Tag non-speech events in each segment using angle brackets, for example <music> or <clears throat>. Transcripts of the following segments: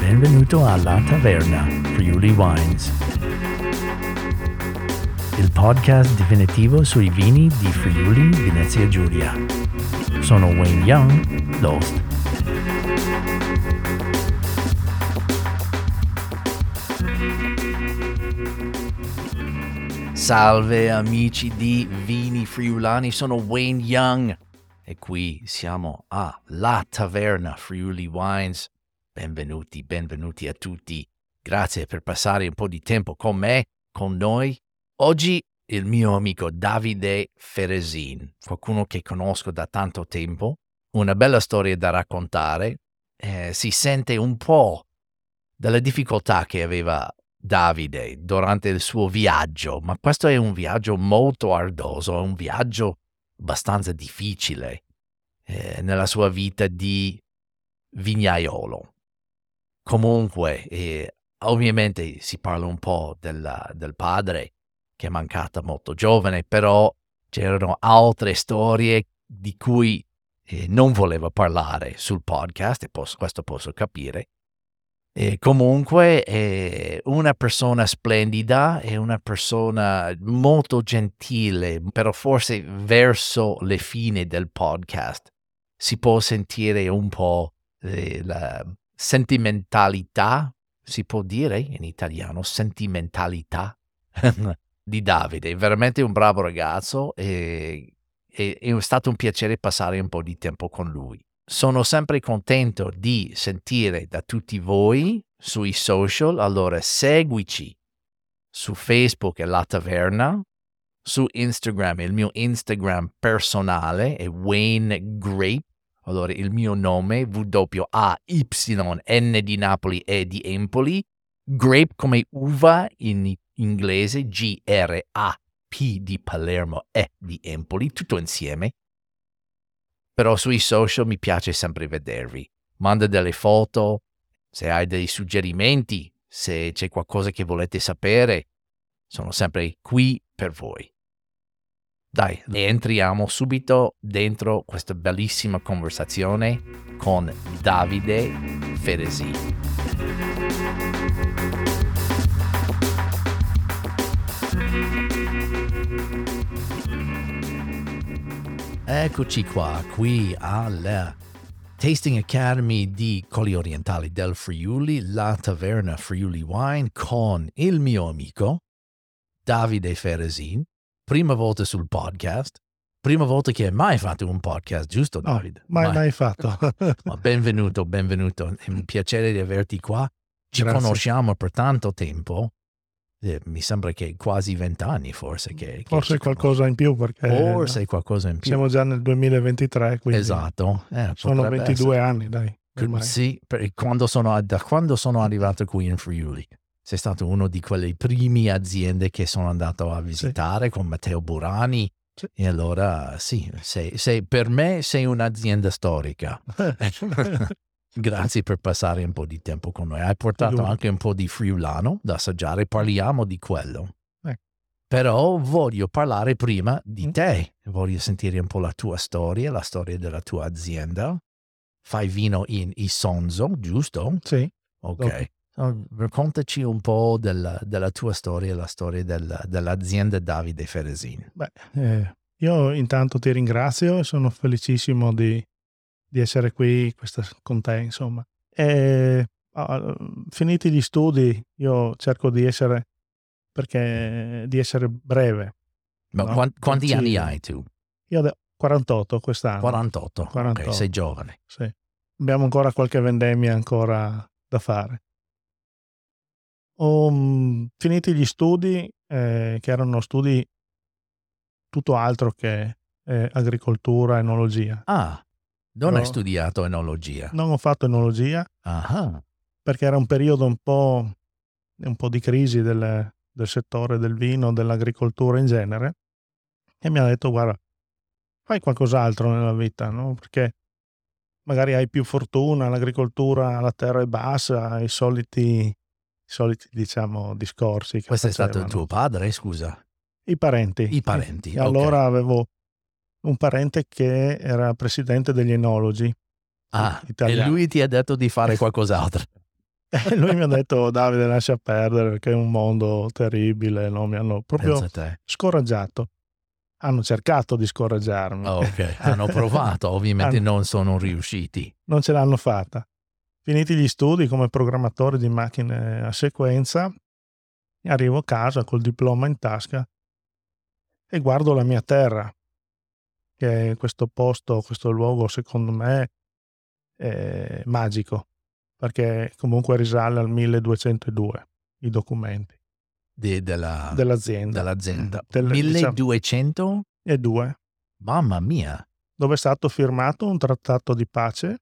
Benvenuto alla Taverna, Friuli Wines. Il podcast definitivo sui vini di Friuli Venezia Giulia. Sono Wayne Young, l'host. Salve amici di Vini Friulani, sono Wayne Young e qui siamo a La Taverna Friuli Wines. Benvenuti, benvenuti a tutti. Grazie per passare un po' di tempo con me, con noi. Oggi il mio amico Davide Feresin, qualcuno che conosco da tanto tempo, una bella storia da raccontare. Eh, si sente un po' della difficoltà che aveva Davide durante il suo viaggio, ma questo è un viaggio molto ardoso, un viaggio abbastanza difficile eh, nella sua vita di vignaiolo. Comunque, eh, ovviamente si parla un po' della, del padre che è mancata molto giovane, però c'erano altre storie di cui eh, non voleva parlare sul podcast, e posso, questo posso capire. E comunque è una persona splendida, è una persona molto gentile, però forse verso le fine del podcast si può sentire un po' eh, la sentimentalità, si può dire in italiano, sentimentalità <laughs> di Davide. Veramente un bravo ragazzo e è stato un piacere passare un po' di tempo con lui. Sono sempre contento di sentire da tutti voi sui social, allora seguici su Facebook e La Taverna, su Instagram, il mio Instagram personale è Wayne Grape, allora il mio nome W-A-Y-N di Napoli e di Empoli, Grape come uva in inglese, G-R-A-P di Palermo e di Empoli, tutto insieme. Però sui social mi piace sempre vedervi. Manda delle foto, se hai dei suggerimenti, se c'è qualcosa che volete sapere, sono sempre qui per voi. Dai, entriamo subito dentro questa bellissima conversazione con Davide Feresi. Eccoci qua, qui alla Tasting Academy di Colli Orientali del Friuli, la taverna Friuli Wine con il mio amico Davide Feresin, prima volta sul podcast, prima volta che hai mai fatto un podcast, giusto Davide? No, mai, mai, mai fatto. <laughs> Benvenuto, benvenuto, è un piacere di averti qua. Ci Grazie. conosciamo per tanto tempo, eh, mi sembra che quasi vent'anni forse. Che, forse qualcosa in più perché... Forse qualcosa in più. Siamo già nel 2023, quindi... Esatto. Eh, sono 22 essere. anni, dai. Ormai. Sì, quando sono, da quando sono arrivato qui in Friuli sei stato uno di quelle prime aziende che sono andato a visitare sì. con Matteo Burani. Sì. E allora sì, sei, sei, per me sei un'azienda storica. <laughs> <laughs> Grazie per passare un po' di tempo con noi. Hai portato Lui. anche un po' di friulano da assaggiare, parliamo di quello. Eh. Però voglio parlare prima di mm. te, voglio sentire un po' la tua storia, la storia della tua azienda. Fai vino in Isonzo, giusto? Sì. Ok. Raccontaci un po' della, della, tua storia, la storia del, dell'azienda Davide Feresin. Beh, eh, io intanto ti ringrazio e sono felicissimo di, di essere qui questa, con te, insomma. E, uh, finiti gli studi, io cerco di essere, perché, di essere breve. Ma no? quanti, quanti anni hai tu? Io ho 48 quest'anno. 48, 48. Okay, sei giovane. Sì. Abbiamo ancora qualche vendemmia ancora da fare. Ho um, finiti gli studi, eh, che erano studi tutto altro che eh, agricoltura, enologia. Ah, non hai studiato enologia? Non ho fatto enologia. Ah. Perché era un periodo un po', un po di crisi del, del settore del vino, dell'agricoltura in genere. E mi ha detto, guarda, fai qualcos'altro nella vita, no? Perché magari hai più fortuna, l'agricoltura, la terra è bassa, i soliti, i soliti diciamo, discorsi. Questo è stato il tuo padre, scusa? I parenti. I parenti, E ok. allora avevo un parente che era presidente degli enologi. Ah, e italiano. lui ti ha detto di fare <laughs> qualcos'altro. E lui mi ha detto Davide lascia perdere perché è un mondo terribile, no? mi hanno proprio scoraggiato. Hanno cercato di scoraggiarmi, Oh, ok, hanno provato, <laughs> ovviamente Hanno- non sono riusciti. non ce l'hanno fatta. Finiti gli studi come programmatore di macchine a sequenza, arrivo a casa col diploma in tasca e guardo la mia terra, che questo posto, questo luogo secondo me è magico, perché comunque risale al 1202 i documenti di- della- dell'azienda. dell'azienda. Del- diciamo- 1200? E due, Mamma mia. dove è stato firmato un trattato di pace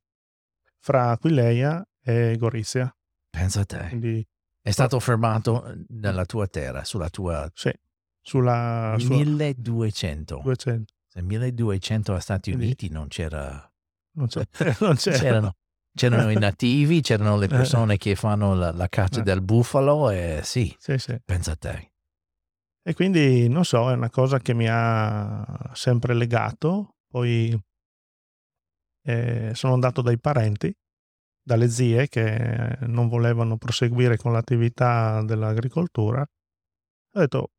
fra Aquileia e Gorizia. Pensa a te. Quindi È stato fermato nella tua terra, sulla tua... Sì, sulla, sulla 1200. 200. Se 1200 a Stati Uniti non c'era... Non c'è, <laughs> <laughs> non c'è. C'erano, c'erano i nativi, c'erano le persone che fanno la, la caccia Eh. del bufalo e sì, Sì, sì. pensa a te. E quindi, non so, è una cosa che mi ha sempre legato. Poi eh, sono andato dai parenti, dalle zie che non volevano proseguire con l'attività dell'agricoltura. Ho detto,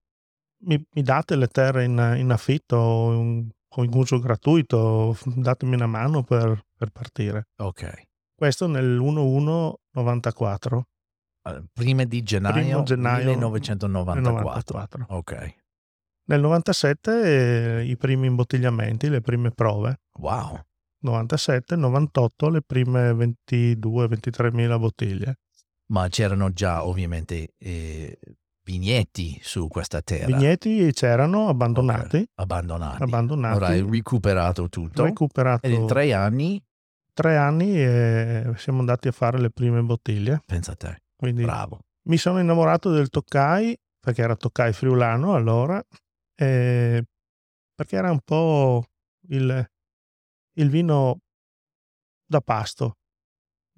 mi, mi date le terre in, in affitto, in- con uso gratuito, datemi una mano per, per partire. Ok. Questo nel 1194. Eh, Prima di gennaio, gennaio 1994. 94. Ok. Nel 97 eh, i primi imbottigliamenti, le prime prove. Wow. 97, 98 le prime 22-23 mila bottiglie. Ma c'erano già ovviamente eh, vigneti su questa terra. Vigneti c'erano abbandonati, Ok, Abbandonati. abbandonati, Ora hai recuperato tutto. recuperato Ed in tre anni, tre anni e siamo andati a fare le prime bottiglie. pensa a te, Quindi bravo. mi sono innamorato del Toccai, perché era Toccai friulano allora, perché era un po' il, il vino da pasto,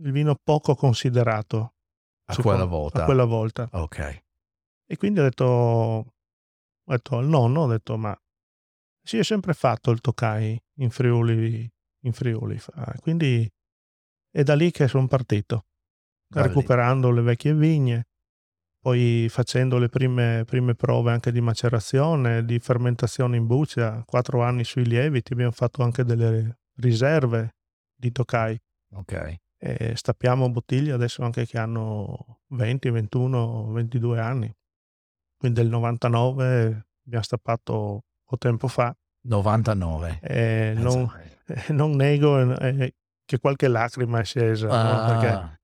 il vino poco considerato. A quella volta. A quella volta. Ok. E quindi ho detto, ho detto al nonno, ho detto, ma si è sempre fatto il Toccai in Friuli, in Friuli. Quindi è da lì che sono partito, Da lì. recuperando le vecchie vigne, poi facendo le prime, prime prove anche di macerazione, di fermentazione in buccia, quattro anni sui lieviti, abbiamo fatto anche delle riserve di Toccai. Ok. E stappiamo bottiglie adesso anche che hanno 20, 21, 22 anni. Quindi del 99 abbiamo stappato o tempo fa 99. e Pensa non, <laughs> eh, non nego eh, che qualche lacrima è scesa, no? perché Ah,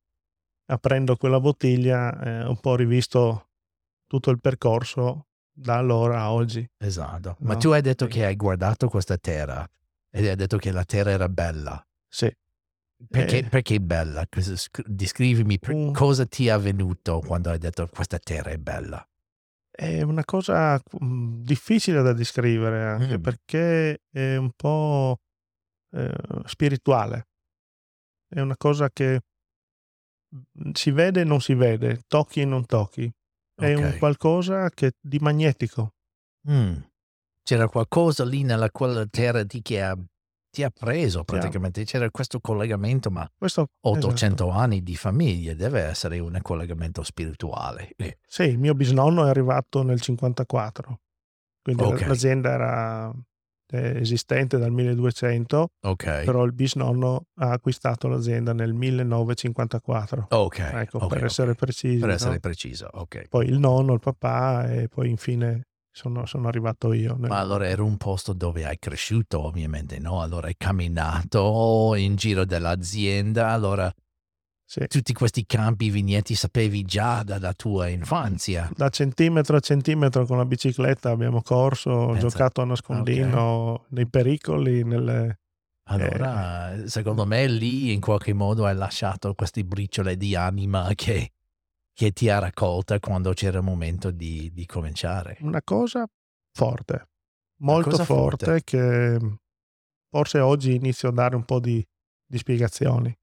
aprendo quella bottiglia eh, ho un po' rivisto tutto il percorso da allora a oggi. esatto. Ma No, tu hai detto sì. che hai guardato questa terra ed hai detto che la terra era bella. Sì, Perché, Eh. perché bella? Descrivimi per- Un- cosa ti è avvenuto quando hai detto questa terra è bella. È una cosa mm, difficile da descrivere anche Mm. perché è un po' eh, spirituale. È una cosa che mm, si vede e non si vede, tocchi e non tocchi. È un Ok. qualcosa che, di magnetico. Mm. C'era qualcosa lì nella quella terra di che ha- ti ha preso praticamente. C'era questo collegamento, ma Questo, 800 esatto. anni di famiglia deve essere un collegamento spirituale. Eh, Sì, il mio bisnonno è arrivato nel 54. Quindi Ok. l'azienda era eh, esistente dal 1200, Ok. però il bisnonno ha acquistato l'azienda nel 1954. ok. Ecco, ok, per ok. essere precisi. Per no? essere preciso, ok. Poi il nonno, il papà e poi infine sono, sono arrivato io. Ma allora era un posto dove hai cresciuto, ovviamente, no? Allora hai camminato in giro dell'azienda, allora Sì. tutti questi campi vigneti sapevi già dalla tua infanzia. Da centimetro a centimetro con la bicicletta abbiamo corso, Pensa- giocato a nascondino nei pericoli, nelle... Allora, secondo me lì in qualche modo hai lasciato queste briciole di anima che, che ti ha raccolta quando c'era il momento di, di cominciare. una cosa forte, molto cosa forte, forte. che forse oggi inizio a dare un po' di, di spiegazioni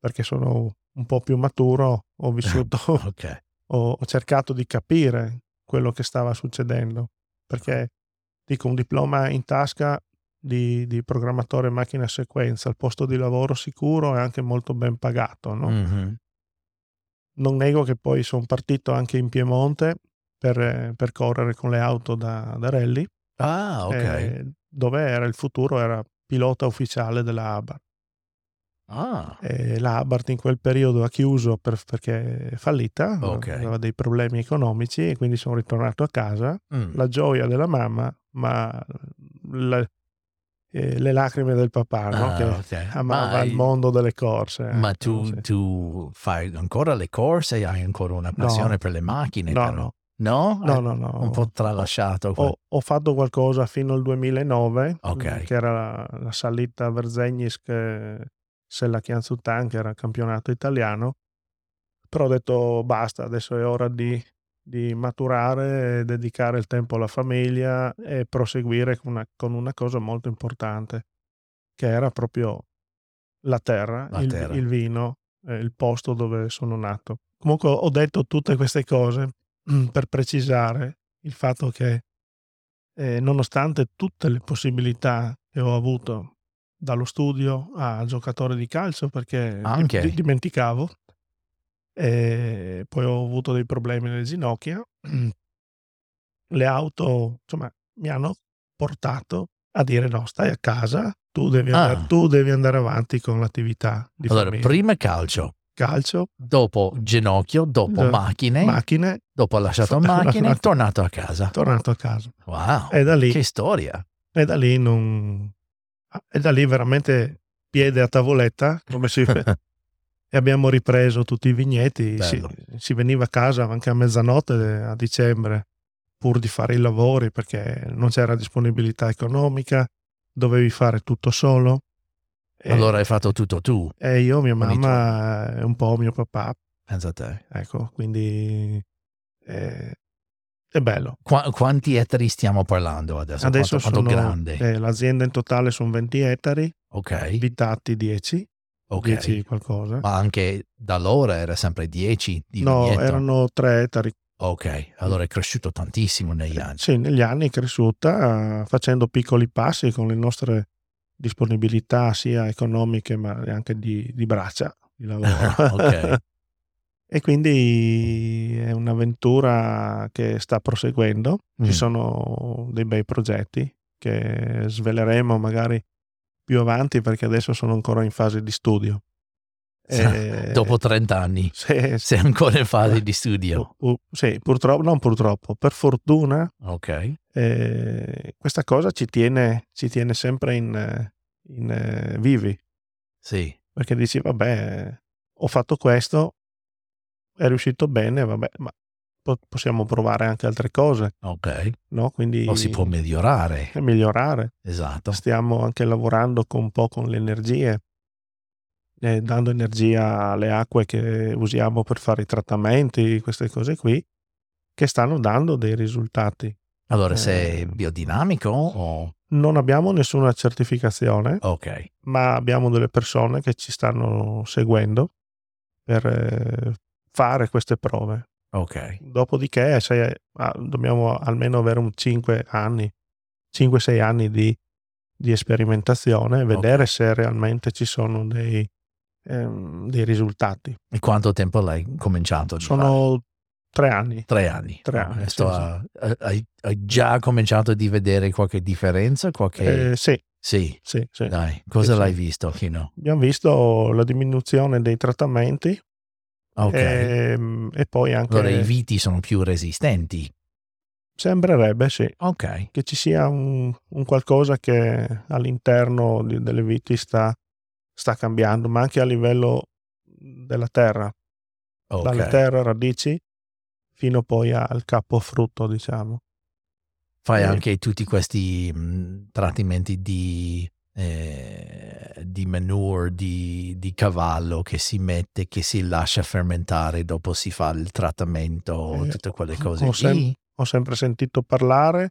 perché sono un po' più maturo, ho <laughs> vissuto, Ok, ho, ho cercato di capire quello che stava succedendo. perché dico un diploma in tasca di, di programmatore macchina sequenza, il posto di lavoro sicuro e anche molto ben pagato. No? Mhm. Non nego che poi sono partito anche in Piemonte per, per correre con le auto da, da rally, Ah, ok. eh, dove era il futuro, era pilota ufficiale della Abarth. Ah, E la Abarth in quel periodo ha chiuso per- perché è fallita, Ok. aveva dei problemi economici e quindi sono ritornato a casa. mm. La gioia della mamma, ma la- eh, le lacrime del papà, no? Ah, che ok. amava Ma- il mondo delle corse. Ma ecco, tu, sì. tu fai ancora le corse? Hai ancora una passione per le macchine? No, no, No? no, Hai no, no. Un po' tralasciato. Ho, ho fatto qualcosa fino al 2009, Ok. che era la, la salita a Verzegnisk Sella Chianzutan, che era il campionato italiano, però ho detto basta, adesso è ora di, di maturare, dedicare il tempo alla famiglia e proseguire con una, con una cosa molto importante, che era proprio la terra, La il, terra. il vino, eh, il posto dove sono nato. Comunque ho detto tutte queste cose mm, per precisare il fatto che eh, nonostante tutte le possibilità che ho avuto dallo studio a giocatore di calcio perché Anche? di- dimenticavo e poi ho avuto dei problemi nelle ginocchia <clears throat> le auto insomma mi hanno portato a dire no stai a casa tu devi andare, Ah. tu devi andare avanti con l'attività di Allora, famiglia. prima calcio, calcio dopo ginocchio, dopo macchine, macchine dopo lasciato <laughs> Fa- macchine, è fatto- tornato a casa. tornato a casa Wow, e da lì che storia. E da lì non... E da lì veramente piede a tavoletta, come si... <laughs> e abbiamo ripreso tutti i vigneti. Si, si veniva a casa anche a mezzanotte a dicembre pur di fare i lavori perché non c'era disponibilità economica, dovevi fare tutto solo. E, Allora hai fatto tutto tu, e io, mia mamma e un po' mio papà, pensa a te. ecco, quindi eh, è bello. Qua- quanti ettari stiamo parlando adesso? Adesso quanto, quanto sono, grande? eh, l'azienda in totale sono 20 ettari, ok, abitati 10, ok. 10 qualcosa. Ma anche da allora era sempre 10 di no, vigneto? erano 3 ettari. Ok, allora è cresciuto tantissimo negli anni. Sì, negli anni è cresciuta eh, facendo piccoli passi con le nostre disponibilità sia economiche ma anche di, di braccia di <laughs> lavoro. Ok. e quindi è un'avventura che sta proseguendo. Mm. Ci sono dei bei progetti che sveleremo magari più avanti perché adesso sono ancora in fase di studio. E- Dopo 30 anni Sì, sei ancora in fase di studio. Pu- pu- sì, purtroppo, non purtroppo, per fortuna Ok, eh, questa cosa ci tiene, ci tiene sempre in, eh, in, eh, vivi, sì. perché dici, vabbè, ho fatto questo, è riuscito bene, vabbè, ma po- possiamo provare anche altre cose, Ok, no? Quindi o si può migliorare. migliorare. Esatto. Stiamo anche lavorando con un po' con le energie, eh, dando energia alle acque che usiamo per fare i trattamenti, queste cose qui, che stanno dando dei risultati. Allora Eh. sei biodinamico o... Non abbiamo nessuna certificazione, Ok, ma abbiamo delle persone che ci stanno seguendo per eh, fare queste prove. Ok. Dopodiché se- ah, dobbiamo almeno avere un 5 anni, 5-6 anni di, di sperimentazione e vedere se realmente ci sono dei, ehm, dei risultati. E quanto tempo l'hai cominciato? Sono tre anni. tre anni. Tre Oh, anni, sì, a- a- hai, hai già cominciato di vedere qualche differenza? Qualche... Eh, sì, Sì, sì, sì. dai. Cosa Sì, l'hai sì. visto? Fino? Abbiamo visto la diminuzione dei trattamenti Ok. ehm, e, poi anche... allora i viti sono più resistenti. Sembrerebbe, sì, Ok, che ci sia un, un qualcosa che all'interno di- delle viti sta, sta cambiando, ma anche a livello della terra, ok. dalle terre radici fino poi al capo frutto, diciamo. Fai Eh. anche tutti questi mh, trattamenti di, eh, di manure, di, di cavallo che si mette, che si lascia fermentare, dopo si fa il trattamento, Eh, tutte quelle cose ho sem- Ho sempre sentito parlare.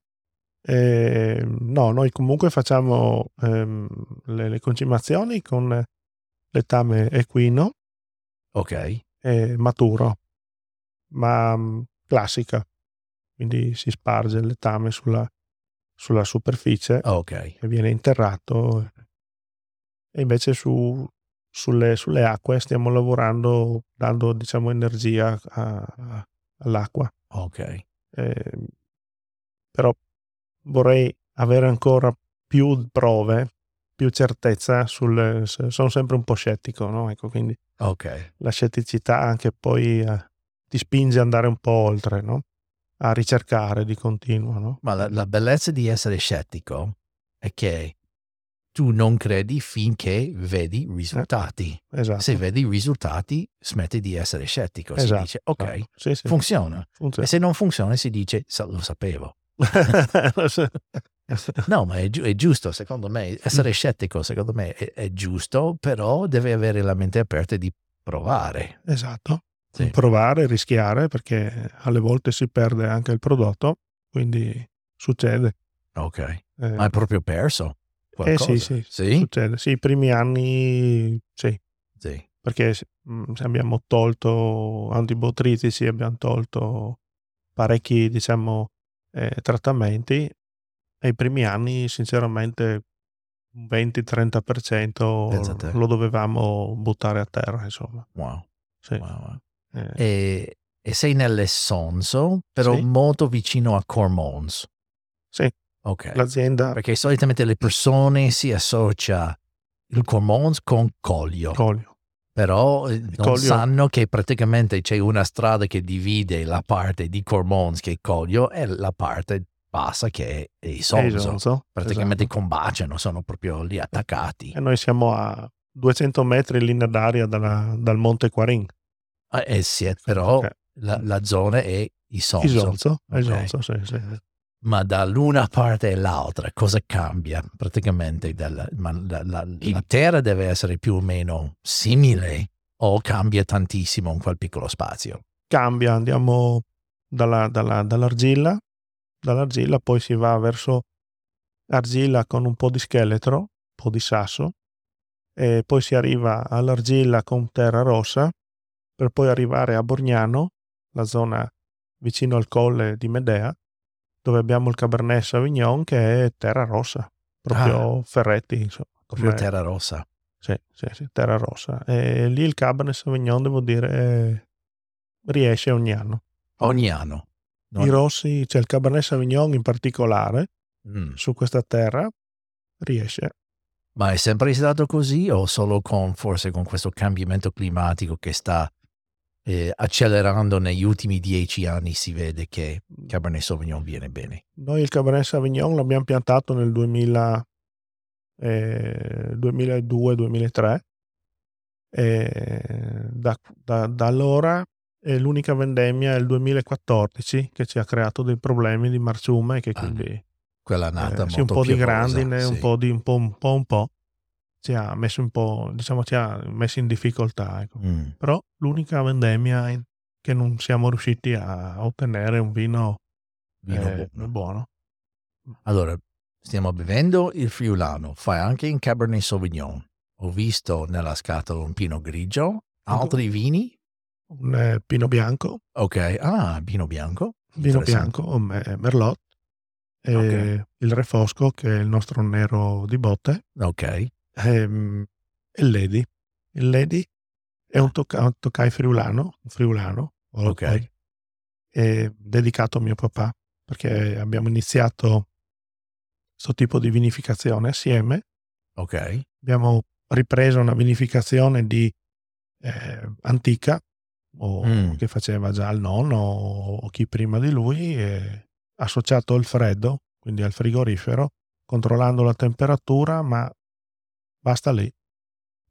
eh, no, noi comunque facciamo ehm, le, le concimazioni con letame equino Ok, maturo, ma mh, classica. quindi si sparge il letame sulla, sulla superficie Ok. e viene interrato. E invece su, sulle, sulle acque stiamo lavorando dando diciamo energia a- a- all'acqua. Ok. Eh, però vorrei avere ancora più prove, più certezza sul... Sono sempre un po' scettico, no? Ecco, quindi Ok. la scetticità anche poi eh, ti spinge ad andare un po' oltre, no? A ricercare di continuo, no? Ma la, la bellezza di essere scettico è che tu non credi finché vedi risultati. Esatto. Se vedi i risultati, smetti di essere scettico. Si Esatto, dice, ok, esatto. Sì, sì. funziona. funziona. E se non funziona, si dice, "Sa- lo sapevo. <laughs> No, ma è, giu- è giusto, secondo me. Essere scettico, secondo me, è, è giusto, però deve avere la mente aperta di provare. esatto. Sì. Provare, rischiare, perché alle volte si perde anche il prodotto, quindi succede. Ok. Eh, Ma hai proprio perso eh qualcosa? sì, sì, Sì? succede. Sì, i primi anni sì, Sì. perché mm, abbiamo tolto antibotritici, abbiamo tolto parecchi, diciamo, eh, trattamenti e i primi anni, sinceramente, un 20-30% Pensa a te. lo dovevamo buttare a terra, insomma. Wow. Sì. wow, wow. Eh, E, e sei nell'Essonso, però Sì. molto vicino a Cormons. Sì. Ok. l'azienda Perché solitamente le persone si associa il Cormons con Coglio, Colio. però eh, non Coglio- sanno che praticamente c'è una strada che divide la parte di Cormons che è Coglio e la parte bassa che è Isonzo. Isonzo, Praticamente esatto. combaciano, sono proprio lì attaccati. E noi siamo a 200 metri in linea d'aria dalla- dal Monte Quarin. Eh, eh sì, però Eh, la, la zona è Isonzo. Isonzo, Ok. Isonzo, sì, sì. Ma dall'una parte all'altra cosa cambia praticamente? Dalla- ma la, la- la terra deve essere più o meno simile o cambia tantissimo in quel piccolo spazio? Cambia, andiamo dalla- dalla- dall'argilla, dall'argilla poi si va verso argilla con un po' di scheletro, un po' di sasso, e poi si arriva all'argilla con terra rossa, per poi arrivare a Borgnano, la zona vicino al colle di Medea, dove abbiamo il Cabernet Sauvignon che è terra rossa, proprio ferretti, insomma. Proprio terra rossa. Sì, sì, sì, terra rossa. E lì il Cabernet Sauvignon, devo dire, riesce ogni anno. Ogni anno. Non- I rossi, cioè il Cabernet Sauvignon in particolare, Mm. su questa terra, riesce. Ma è sempre stato così o solo con forse con questo cambiamento climatico che sta eh, accelerando negli ultimi dieci anni si vede che Cabernet Sauvignon viene bene? Noi il Cabernet Sauvignon l'abbiamo piantato nel 2000, eh, 2002-2003 e da, da- da allora l'unica vendemmia è il 2014 che ci ha creato dei problemi di marciume che Ah, quindi Quella nata eh, sì, un po' di grandine, un sì. po' di un po', un po', un po', ci ha messo un po', diciamo, ci ha messo in difficoltà. Ecco. Mm. Però l'unica vendemmia in- che non siamo riusciti a ottenere un vino, Vino eh, buono. buono. Allora, stiamo bevendo il friulano, fai anche in Cabernet Sauvignon. Ho visto nella scatola un pino grigio, altri vini. Un eh, pino bianco, Ok, ah, vino bianco. vino bianco, me- merlot, e Ok. il refosco che è il nostro nero di botte, Ok, ehm, e il Lady. Il Lady è un, tocca- un toccai friulano, un friulano, Ok. è dedicato a mio papà, perché abbiamo iniziato questo tipo di vinificazione assieme. ok, Abbiamo ripreso una vinificazione di eh, antica, o Mm. che faceva già il nonno o chi prima di lui, associato al freddo, quindi al frigorifero, controllando la temperatura, ma basta lì.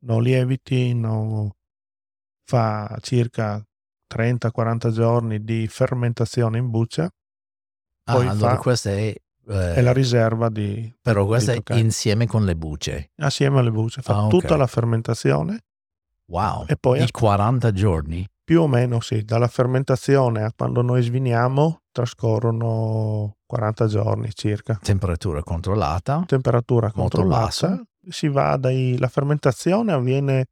Non lieviti, non fa circa 30-40 giorni di fermentazione in buccia Ah, Poi allora fa- questa è... eh, è la riserva di, però questa di è insieme con le bucce. assieme alle bucce. Fa Ah, ok. tutta la fermentazione Wow. E poi I as- 40 giorni. Più o meno sì, dalla fermentazione a quando noi sviniamo trascorrono 40 giorni circa. Temperatura controllata. Temperatura controllata. Si va dai, la fermentazione avviene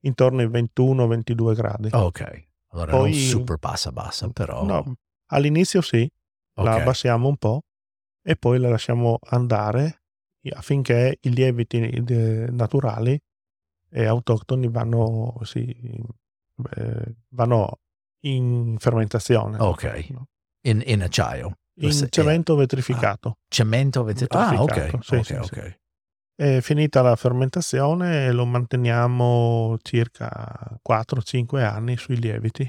intorno ai 21-22 gradi. Ok. Allora Poi- non super bassa bassa, però... No, all'inizio sì, la Ok. abbassiamo un po' e poi la lasciamo andare affinché i lieviti eh, naturali e autoctoni vanno, sì, eh, vanno in fermentazione. Ok. In, in acciaio. In cemento vetrificato. Cemento vetri- Ah, ok. Vetrificato, sì, ok, sì, ok. È finita la fermentazione lo manteniamo circa 4-5 anni sui lieviti.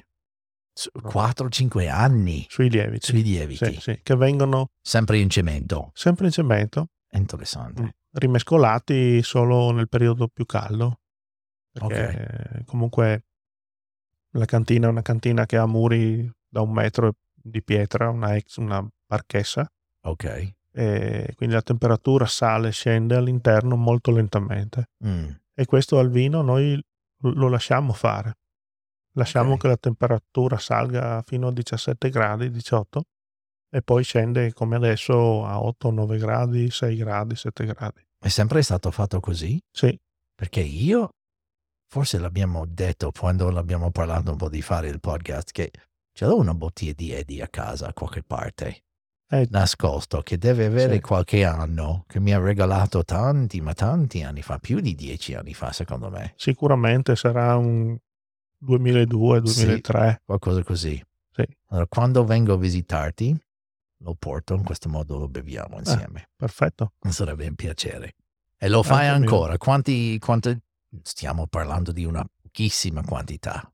Su- 4-5 anni Sui lieviti. sui lieviti. Sì, sì, che vengono Sempre in cemento. sempre in cemento, Interessante. Mm. rimescolati solo nel periodo più caldo. Perché comunque la cantina è una cantina che ha muri da un metro di pietra, una, ex, una parchessa, Ok. E quindi la temperatura sale e scende all'interno molto lentamente. Mm. E questo al vino noi lo lasciamo fare. Lasciamo Ok. che la temperatura salga fino a 17 gradi, 18, e poi scende come adesso a 8, 9 gradi, 6 gradi, 7 gradi. È sempre stato fatto così? Sì, Perché io, forse l'abbiamo detto quando l'abbiamo parlato un po' di fare il podcast, che ce l'ho una bottiglia di Eddie a casa a qualche parte, eh, nascosto, che deve avere Sì. qualche anno, che mi ha regalato tanti, ma tanti anni fa, più di dieci anni fa secondo me, sicuramente sarà un 2002, 2003. qualcosa così. Sì. Allora, quando vengo a visitarti, lo porto, in questo modo lo beviamo insieme. Perfetto. Sarebbe un piacere. E lo fai Anche ancora? Quanti, quante, stiamo parlando di una pochissima quantità.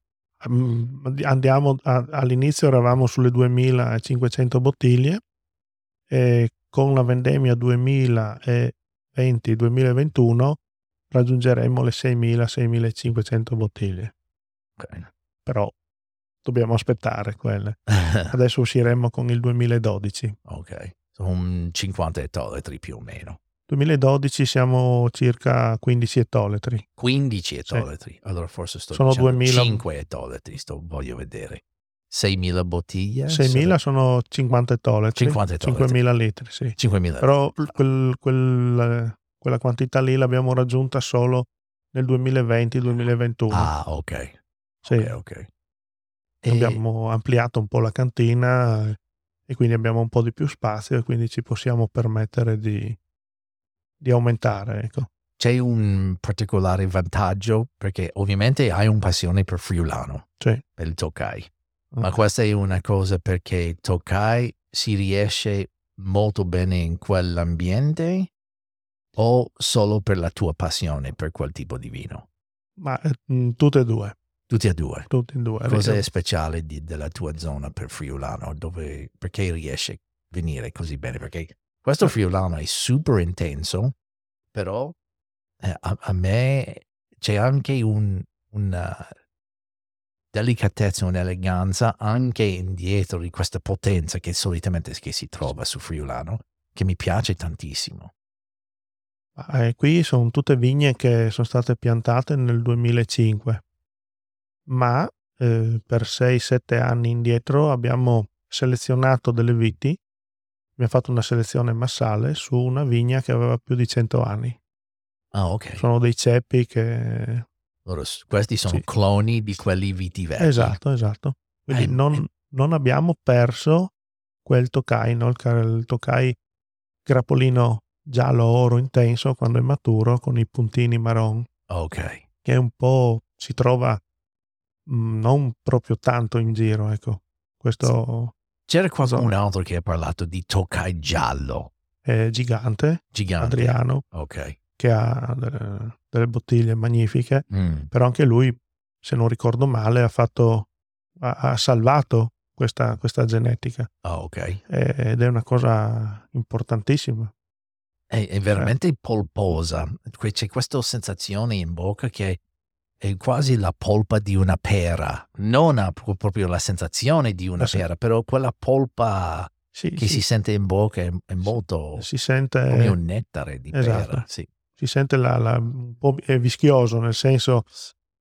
Mm, Andiamo a- all'inizio eravamo sulle 2500 bottiglie e con la vendemmia 2020-2021 raggiungeremo le 6000-6500 bottiglie. Ok. Però dobbiamo aspettare quelle. <laughs> Adesso usciremo con il 2012. ok. Sono un 50 ettolitri più o meno. 2012 siamo circa 15 ettolitri. 15 ettolitri. Allora forse sto Sono dicendo 2000 5 ettolitri, sto, voglio vedere. 6.000 bottiglie? 6.000 sono 50 ettolitri. 50 ettolitri. 5.000 litri, sì. 5.000. Però quel- quel- quella quantità lì l'abbiamo raggiunta solo nel 2020-2021. Ah, ok. Sì, Ok, ok. E- abbiamo ampliato un po' la cantina e quindi abbiamo un po' di più spazio e quindi ci possiamo permettere di, di aumentare. Ecco. C'è un particolare vantaggio perché ovviamente hai un passione per Friulano, Sì. per il Tokai. Ma questa è una cosa perché Tokai si riesce molto bene in quell'ambiente o solo per la tua passione per quel tipo di vino? Ma eh, mh, tutte e due, Tutti e due. tutte e due. Cosa Eh, è speciale di- della tua zona per Friulano? Dove, perché riesce a venire così bene? Perché questo Friulano è super intenso, però eh, a, a me c'è anche un- una delicatezza, un'eleganza anche indietro di questa potenza che solitamente che si trova su Friulano, che mi piace tantissimo. Eh, qui sono tutte vigne che sono state piantate nel 2005, ma eh, per 6-7 anni indietro abbiamo selezionato delle viti, abbiamo fatto una selezione massale su una vigna che aveva più di 100 anni. Ah, ok. Sono dei ceppi che... Loro- questi sono Sì. cloni di quelli viti vecchi. Esatto, esatto. Quindi Eh, non, eh. non abbiamo perso quel Tokai, no? il, il Tokai grappolino giallo oro intenso quando è maturo con i puntini marron. Ok. che un po' si trova mh, non proprio tanto in giro, ecco. Questo C'era qualcun altro che ha parlato di Tokai giallo, è gigante, gigante. Adriano, Ok. Che ha delle, delle bottiglie magnifiche, Mm. però anche lui, se non ricordo male, ha fatto, ha, ha salvato questa, questa genetica Ah, ok. eh, ed è una cosa importantissima. È, è veramente polposa. Que- C'è questa sensazione in bocca che è quasi la polpa di una pera. Non ha pro- proprio la sensazione di una Ah, sì. pera, però quella polpa Sì, che sì, si sente in bocca è, è molto si sente, come un nettare di esatto. pera. Sì. Si sente la, la- un po' vischioso, nel senso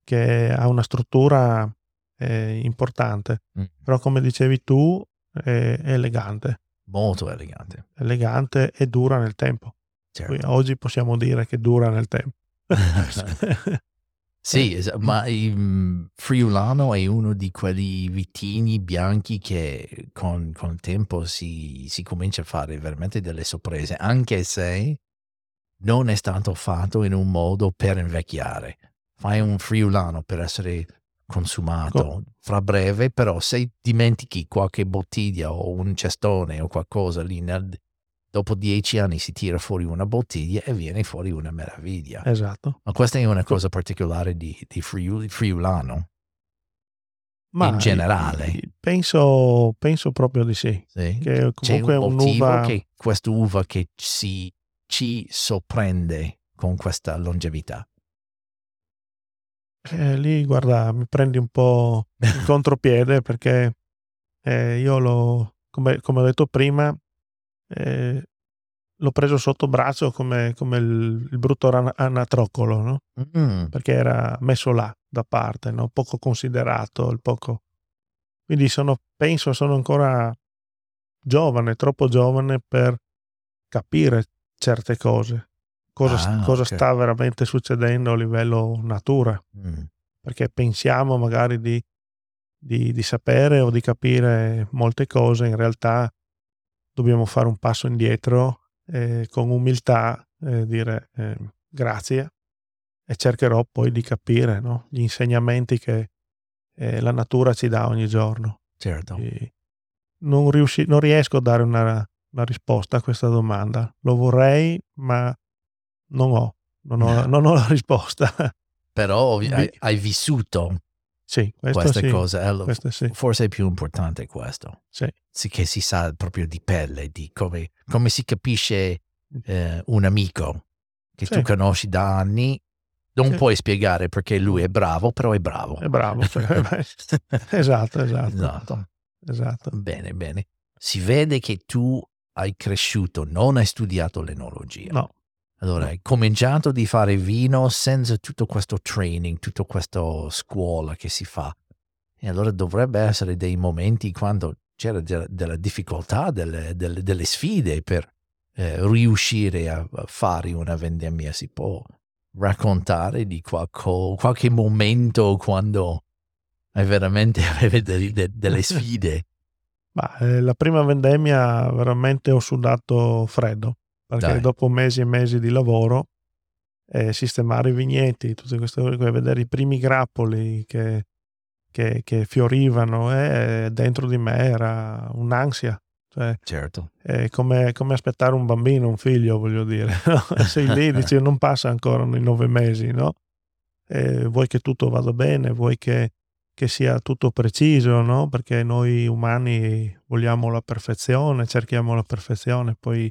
che ha una struttura eh, importante, Mm. però come dicevi tu è, è elegante, Molto elegante. elegante e dura nel tempo. Certo. Oggi possiamo dire che dura nel tempo. <laughs> Sì, es- ma il mm, Friulano è uno di quei vitigni bianchi che con, con il tempo si, si comincia a fare veramente delle sorprese, anche se non è stato fatto in un modo per invecchiare. Fai un Friulano per essere consumato Co- fra breve, però se dimentichi qualche bottiglia o un cestone o qualcosa lì, nel- dopo dieci anni si tira fuori una bottiglia e viene fuori una meraviglia. Esatto. Ma questa è una Co- cosa particolare di, di Friuli- Friulano, Ma in generale. Penso, penso proprio di sì. sì? Che C'è comunque è un motivo un'uva. che quest'uva che si, ci sorprende con questa longevità. Eh, lì, guarda, mi prendi un po' in <laughs> contropiede perché eh, io l'ho, come, come ho detto prima, eh, l'ho preso sotto braccio come, come il, il brutto anatroccolo, no? Mm, Perché era messo là da parte, no? Poco considerato, il poco. Quindi sono, penso, sono ancora giovane, troppo giovane per capire certe cose. Cosa, Ah, cosa ok. sta veramente succedendo a livello natura mm. perché pensiamo magari di, di- di sapere o di capire molte cose, in realtà dobbiamo fare un passo indietro e con umiltà eh, dire eh, grazie e cercherò poi di capire no? gli insegnamenti che eh, la natura ci dà ogni giorno. Certo. Non, riusci- non riesco a dare una, una risposta a questa domanda. Lo vorrei, ma non ho, non ho, non ho la <laughs> risposta. Però ovvi- Vi- hai, hai vissuto sì, queste sì, cose. eh, lo- questo sì. Forse è più importante questo. Sì. Sì, che si sa proprio di pelle, di come, come si capisce eh, un amico che tu conosci da anni. Non puoi spiegare perché lui è bravo, però è bravo. È bravo. cioè, <laughs> esatto, esatto, Esatto. esatto. Bene, bene. Si vede che tu hai cresciuto, non hai studiato l'enologia. No, Allora, hai cominciato di fare vino senza tutto questo training, tutta questa scuola che si fa. E allora dovrebbe essere dei momenti quando c'era de- della difficoltà, delle, delle- delle sfide per eh, riuscire a, fare una vendemmia. Si può raccontare di qualco- qualche momento quando hai veramente avevi de- de- delle <laughs> sfide. Ma eh, la prima vendemmia veramente ho sudato freddo perché Dai. dopo mesi e mesi di lavoro eh, sistemare i vigneti, tutte queste cose, vedere i primi grappoli che, che- che fiorivano eh, dentro di me era un'ansia. Cioè, Certo. è come, come aspettare un bambino, un figlio, voglio dire. <laughs> no? Sei lì, <laughs> dici, non passa ancora i nove mesi, no? Eh, vuoi che tutto vada bene, vuoi che, che sia tutto preciso, no? Perché noi umani vogliamo la perfezione, cerchiamo la perfezione, poi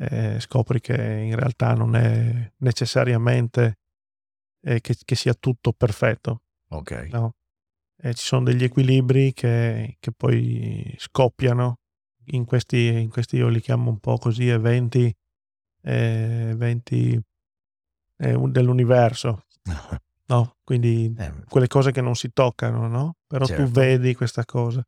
eh, scopri che in realtà non è necessariamente eh, che, che sia tutto perfetto. Ok. No? E ci sono degli equilibri che, che poi scoppiano in questi, in questi, io li chiamo un po' così, eventi, eh, eventi eh, un- dell'universo, <laughs> no? Quindi Eh, quelle cose che non si toccano, no? Però Certo. tu vedi questa cosa.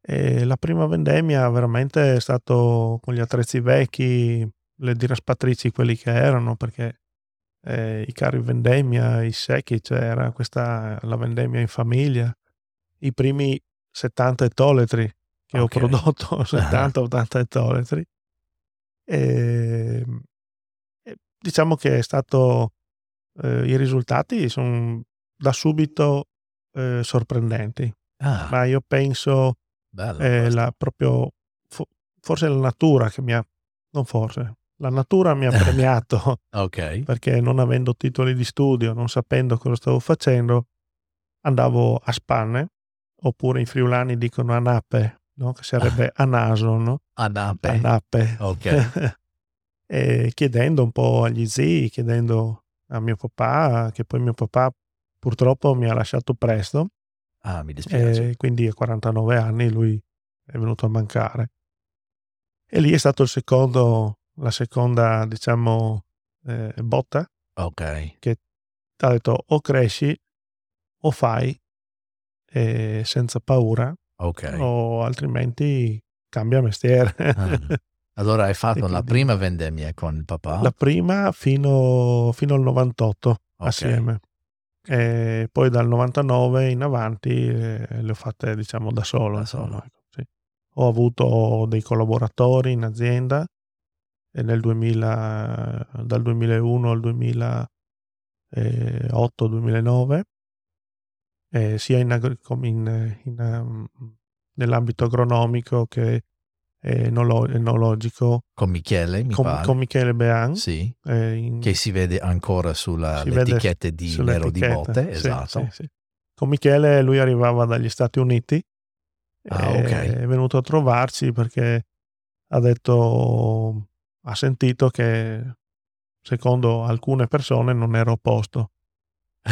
E la prima vendemmia veramente è stato con gli attrezzi vecchi, le diraspatrici quelli che erano, perché eh, i carri vendemmia, i secchi, cioè era questa la vendemmia in famiglia, i primi 70 ettoletri che Ok. ho prodotto, <laughs> 70-80 ettoletri. E, e diciamo che è stato eh, i risultati sono da subito eh, sorprendenti, ah, ma io penso bello. eh, la, proprio fo- forse la natura che mi ha non forse la natura mi ha <laughs> premiato Ok. perché non avendo titoli di studio, non sapendo cosa stavo facendo, andavo a spanne, oppure i friulani dicono a nappe, no? che sarebbe a naso, no? A nappe. a nappe. Ok. <laughs> e chiedendo un po' agli zii, chiedendo a mio papà, che poi mio papà purtroppo mi ha lasciato presto, Ah, mi dispiace. quindi a 49 anni lui è venuto a mancare. E lì è stato il secondo, la seconda, diciamo, eh, botta ok. ti ha detto o cresci o fai eh, senza paura Ok. o altrimenti cambia mestiere. Ah. <laughs> Allora hai fatto la prima vendemmia con il papà? La prima fino, fino al 98 Ok. assieme. E poi dal 99 in avanti eh, le ho fatte diciamo da solo. Da solo. ecco, sì. Ho avuto dei collaboratori in azienda e nel 2000, dal 2001 al 2008-2009 eh, sia in, in- in, um, nell'ambito agronomico che enologico Con Michele, mi con, con Michele Bean Sì, eh, in- che si vede ancora vede etichette di Nero di Botte, esatto. sì, sì. Con Michele lui arrivava dagli Stati Uniti, Ah, e ok. è venuto a trovarci perché ha detto, ha sentito che secondo alcune persone non ero a posto.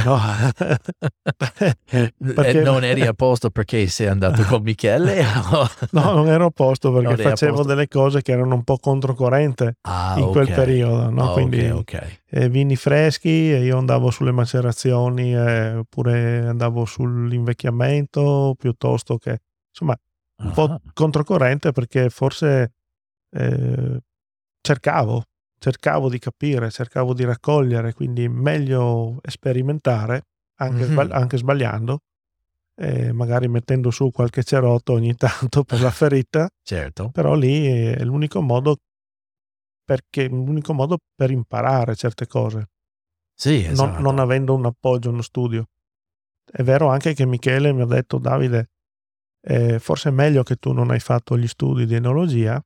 No, <laughs> E non eri a posto perché sei andato con Michele? <laughs> no, non ero a posto perché facevo posto. delle cose che erano un po' controcorrente ah, in quel ok. periodo, no? Ah, Quindi ok, ok. eh, vini freschi e io andavo sulle macerazioni eh, oppure andavo sull'invecchiamento piuttosto che insomma un po' Ah, controcorrente perché forse eh, cercavo cercavo di capire cercavo di raccogliere quindi meglio sperimentare anche, Mhm. sbagli- anche sbagliando magari mettendo su qualche cerotto ogni <laughs> tanto per la ferita certo. però lì è l'unico modo perché l'unico modo per imparare certe cose Sì, non- esatto. non, avendo un appoggio, uno studio. È vero anche che Michele mi ha detto, Davide, eh, forse è meglio che tu non hai fatto gli studi di enologia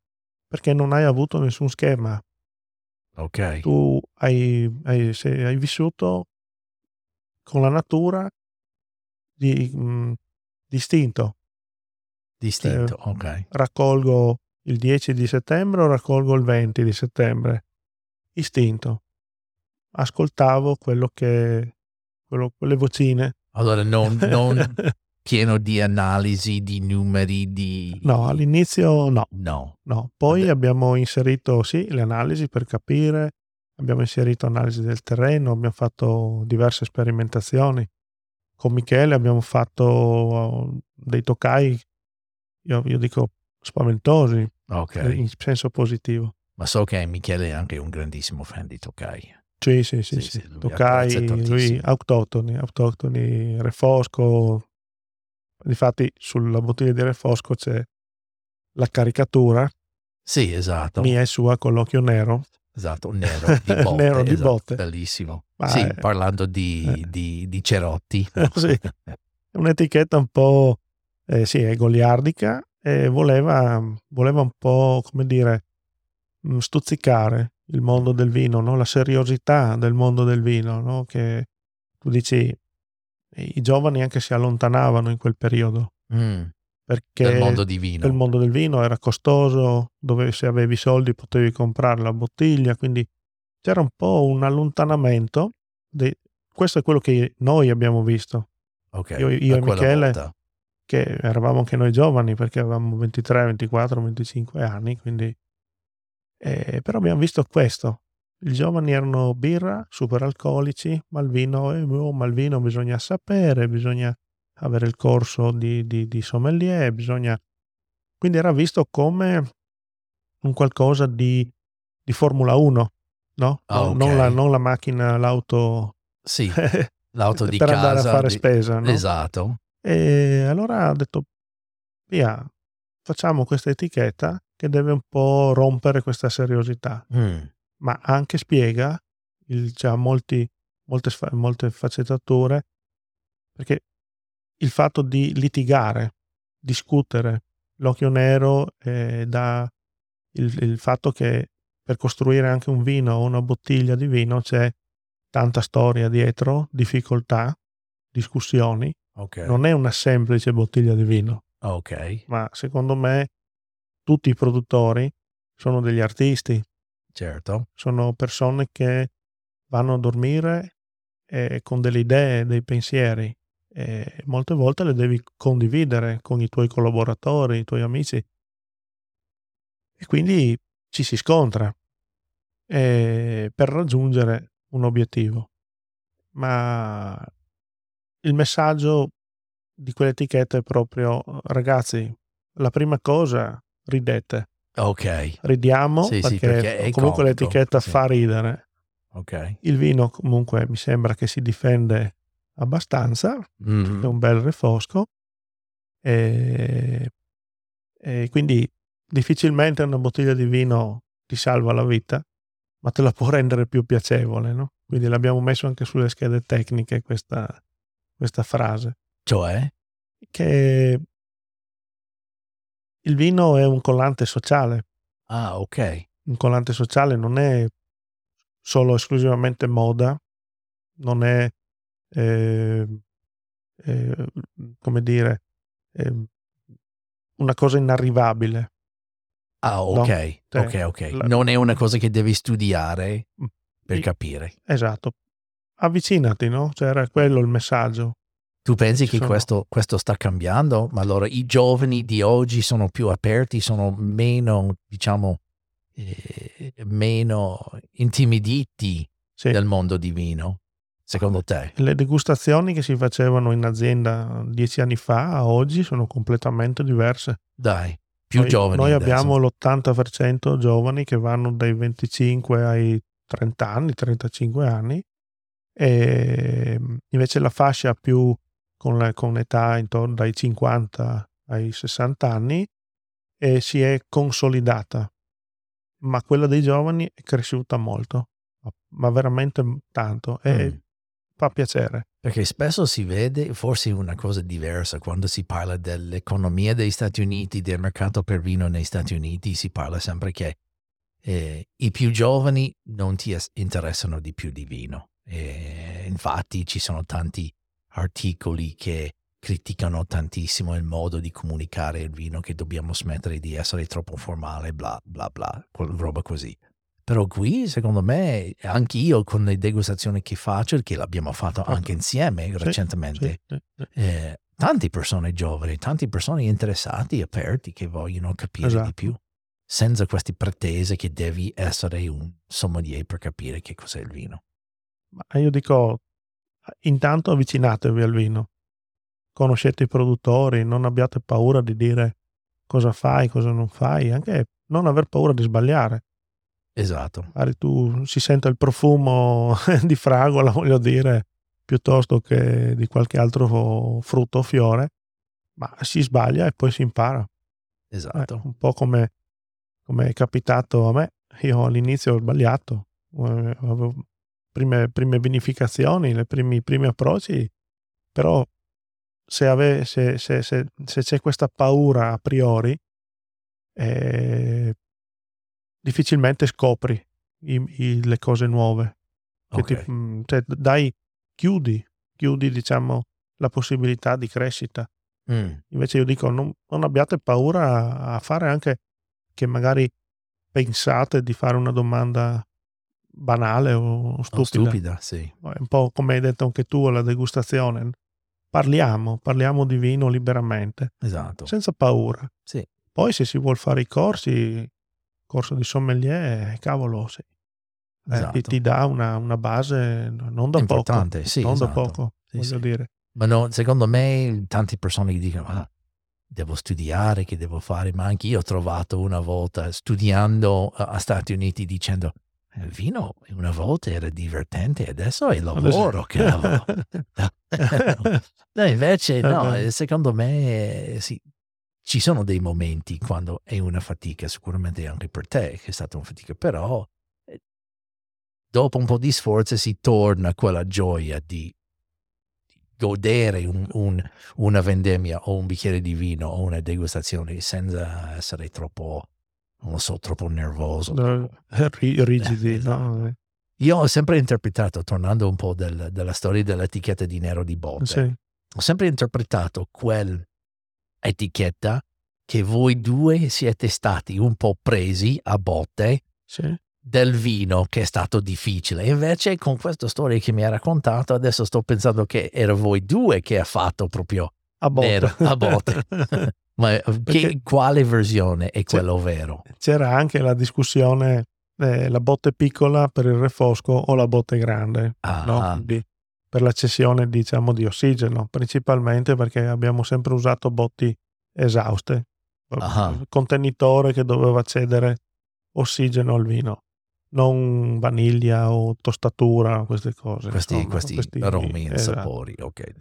perché non hai avuto nessun schema. Ok, Tu hai, hai- se- hai vissuto con la natura di mh, distinto. distinto, eh, ok. Raccolgo il 10 di settembre o raccolgo il 20 di settembre? Istinto. Ascoltavo quello che, quello- quelle vocine. Allora non, non <laughs> pieno di analisi, di numeri, di... No, all'inizio no, No, no. Poi Vabbè. abbiamo inserito, sì, le analisi per capire, abbiamo inserito analisi del terreno, abbiamo fatto diverse sperimentazioni. Con Michele abbiamo fatto uh, dei toccai, io, io dico spaventosi, ok. in senso positivo. Ma so che Michele è anche un grandissimo fan di Tokai. Sì, sì, sì, Sì, sì. sì, lui autoctoni, autoctoni, refosco. Difatti sulla bottiglia di refosco c'è la caricatura Sì, esatto. mia e sua con l'occhio nero. Esatto, nero <laughs> di botte. Nero di esatto, botte. Bellissimo. Ma sì, è- parlando di, eh. di, di cerotti. <laughs> Sì. È un'etichetta un po', eh, sì, è goliardica e voleva, voleva un po', come dire, mh, stuzzicare il mondo del vino, no? la seriosità del mondo del vino, no? che tu dici, i giovani anche si allontanavano in quel periodo, Mm, perché del mondo il mondo del vino era costoso, dove se avevi soldi potevi comprare la bottiglia, quindi c'era un po' un allontanamento. dei- questo è quello che noi abbiamo visto, Ok, io- io e Michele- volta. che eravamo anche noi giovani perché avevamo 23, 24, 25 anni, quindi... eh, però abbiamo visto questo. I giovani erano birra, super alcolici, ma il vino, eh, oh, ma il vino bisogna sapere, bisogna avere il corso di, di, di sommelier, bisogna... Quindi era visto come un qualcosa di, di Formula 1, no? Ah, Non- ok. non, la, non la macchina, l'auto... Sì, <laughs> l'auto di per casa. andare a fare di- spesa, no? Esatto. E allora ho detto, via, facciamo questa etichetta che deve un po' rompere questa seriosità, Mm, ma anche spiega il, cioè, molti, molte, molte sfaccettature, perché il fatto di litigare, discutere, l'occhio nero eh, dà il, il fatto che per costruire anche un vino o una bottiglia di vino c'è tanta storia dietro, difficoltà, discussioni, ok. non è una semplice bottiglia di vino, Ok, ma secondo me tutti i produttori sono degli artisti, certo. sono persone che vanno a dormire eh, con delle idee, dei pensieri e molte volte le devi condividere con i tuoi collaboratori, i tuoi amici e quindi ci si scontra eh, per raggiungere un obiettivo. Ma il messaggio di quell'etichetta è proprio ragazzi, la prima cosa ridete, Ok, ridiamo Sì, sì, perché, perché è comunque comico, l'etichetta sì. fa ridere. ok. Il vino comunque mi sembra che si difende abbastanza, Mhm. è un bel refosco e, e quindi difficilmente una bottiglia di vino ti salva la vita, ma te la può rendere più piacevole, no? Quindi l'abbiamo messo anche sulle schede tecniche questa, questa frase, Cioè? che il vino è un collante sociale, Ah, ok. un collante sociale non è solo esclusivamente moda, non è, eh, eh, come dire, eh, una cosa inarrivabile. Ah, No, ok. cioè, ok, ok. la- Non è una cosa che devi studiare Mm. per capire. Esatto. Avvicinati, no? Cioè era quello il messaggio. Tu pensi che sono- questo, questo sta cambiando? Ma allora i giovani di oggi sono più aperti, sono meno, diciamo, eh, meno intimiditi Sì. del mondo di vino, secondo te? Le degustazioni che si facevano in azienda dieci anni fa a oggi sono completamente diverse. Dai, più noi, giovani. Noi adesso. abbiamo l'80% giovani che vanno dai 25 ai 30 anni, 35 anni, e invece la fascia più con, la- con età intorno dai 50 ai 60 anni eh, si è consolidata, ma quella dei giovani è cresciuta molto, ma, veramente tanto e Mm. fa piacere. Perché spesso si vede forse una cosa diversa quando si parla dell'economia degli Stati Uniti, del mercato per vino negli Stati Uniti, si parla sempre che eh, i più giovani non ti es- interessano di più di vino. E infatti ci sono tanti articoli che criticano tantissimo il modo di comunicare il vino, che dobbiamo smettere di essere troppo formale, bla bla bla, roba così. Però qui, secondo me, anche io con le degustazioni che faccio, che l'abbiamo fatto Fatto. anche insieme Sì, recentemente, Sì, sì, eh, tante persone giovani, tante persone interessate, aperti, che vogliono capire di Esatto. più, senza queste pretese che devi essere un sommelier per capire che cos'è il vino. Ma io dico, intanto avvicinatevi al vino, conoscete i produttori, non abbiate paura di dire cosa fai, cosa non fai, anche non aver paura di sbagliare. Esatto, Magari tu si sente il profumo <laughs> di fragola, voglio dire, piuttosto che di qualche altro frutto o fiore, ma si sbaglia e poi si impara. Eh, esatto. un po' come, come è capitato a me. Io all'inizio ho sbagliato, eh, avevo prime, prime vinificazioni, le primi, i primi approcci, però se, ave- se- se- se- se c'è questa paura a priori, eh, difficilmente scopri i- i- le cose nuove. Che Ok. ti- mm, cioè, dai, chiudi, chiudi diciamo la possibilità di crescita. Mm, Invece io dico, non, non abbiate paura a, a fare anche che magari pensate di fare una domanda banale o stupida. stupida, sì. È un po' come hai detto anche tu alla degustazione. Parliamo, parliamo di vino liberamente, Esatto. senza paura. Sì. Poi se si vuol fare i corsi, corso di sommelier, cavolo, sì. Eh, Esatto. ti, ti dà una, una base non da Importante, poco. sì, non da esatto. poco, Sì, voglio sì. dire. Ma no, secondo me tante persone dicono, ah, devo studiare, che devo fare, ma anche io ho trovato una volta studiando a Stati Uniti dicendo, il vino una volta era divertente, adesso è lavoro, cavolo. <laughs> no, invece no, Eh, eh, secondo me eh, sì, ci sono dei momenti quando è una fatica, sicuramente anche per te che è stata una fatica, però eh, dopo un po' di sforzo si torna a quella gioia di di godere un- un- una vendemmia o un bicchiere di vino o una degustazione senza essere troppo, non lo so, troppo nervoso. <laughs> <laughs> Eh, ri- rigidi, Eh, esatto. no? Io ho sempre interpretato, tornando un po' del- della storia dell'etichetta di nero di botte, Sì, ho sempre interpretato quell'etichetta che voi due siete stati un po' presi a botte sì. del vino che è stato difficile. Invece con questa storia che mi ha raccontato, adesso sto pensando che era voi due che ha fatto proprio A botte. Nero, a botte. <laughs> Ma eh, che- quale versione è quello vero? C'era anche la discussione eh, la botte piccola per il refosco o la botte grande, Ah, no? ah. Quindi per la cessione diciamo di ossigeno, principalmente perché abbiamo sempre usato botti esauste, Ah. contenitore che doveva cedere ossigeno al vino. non vaniglia o tostatura, queste cose. Questi, insomma, questi, questi- aromi e esatto. sapori, ok.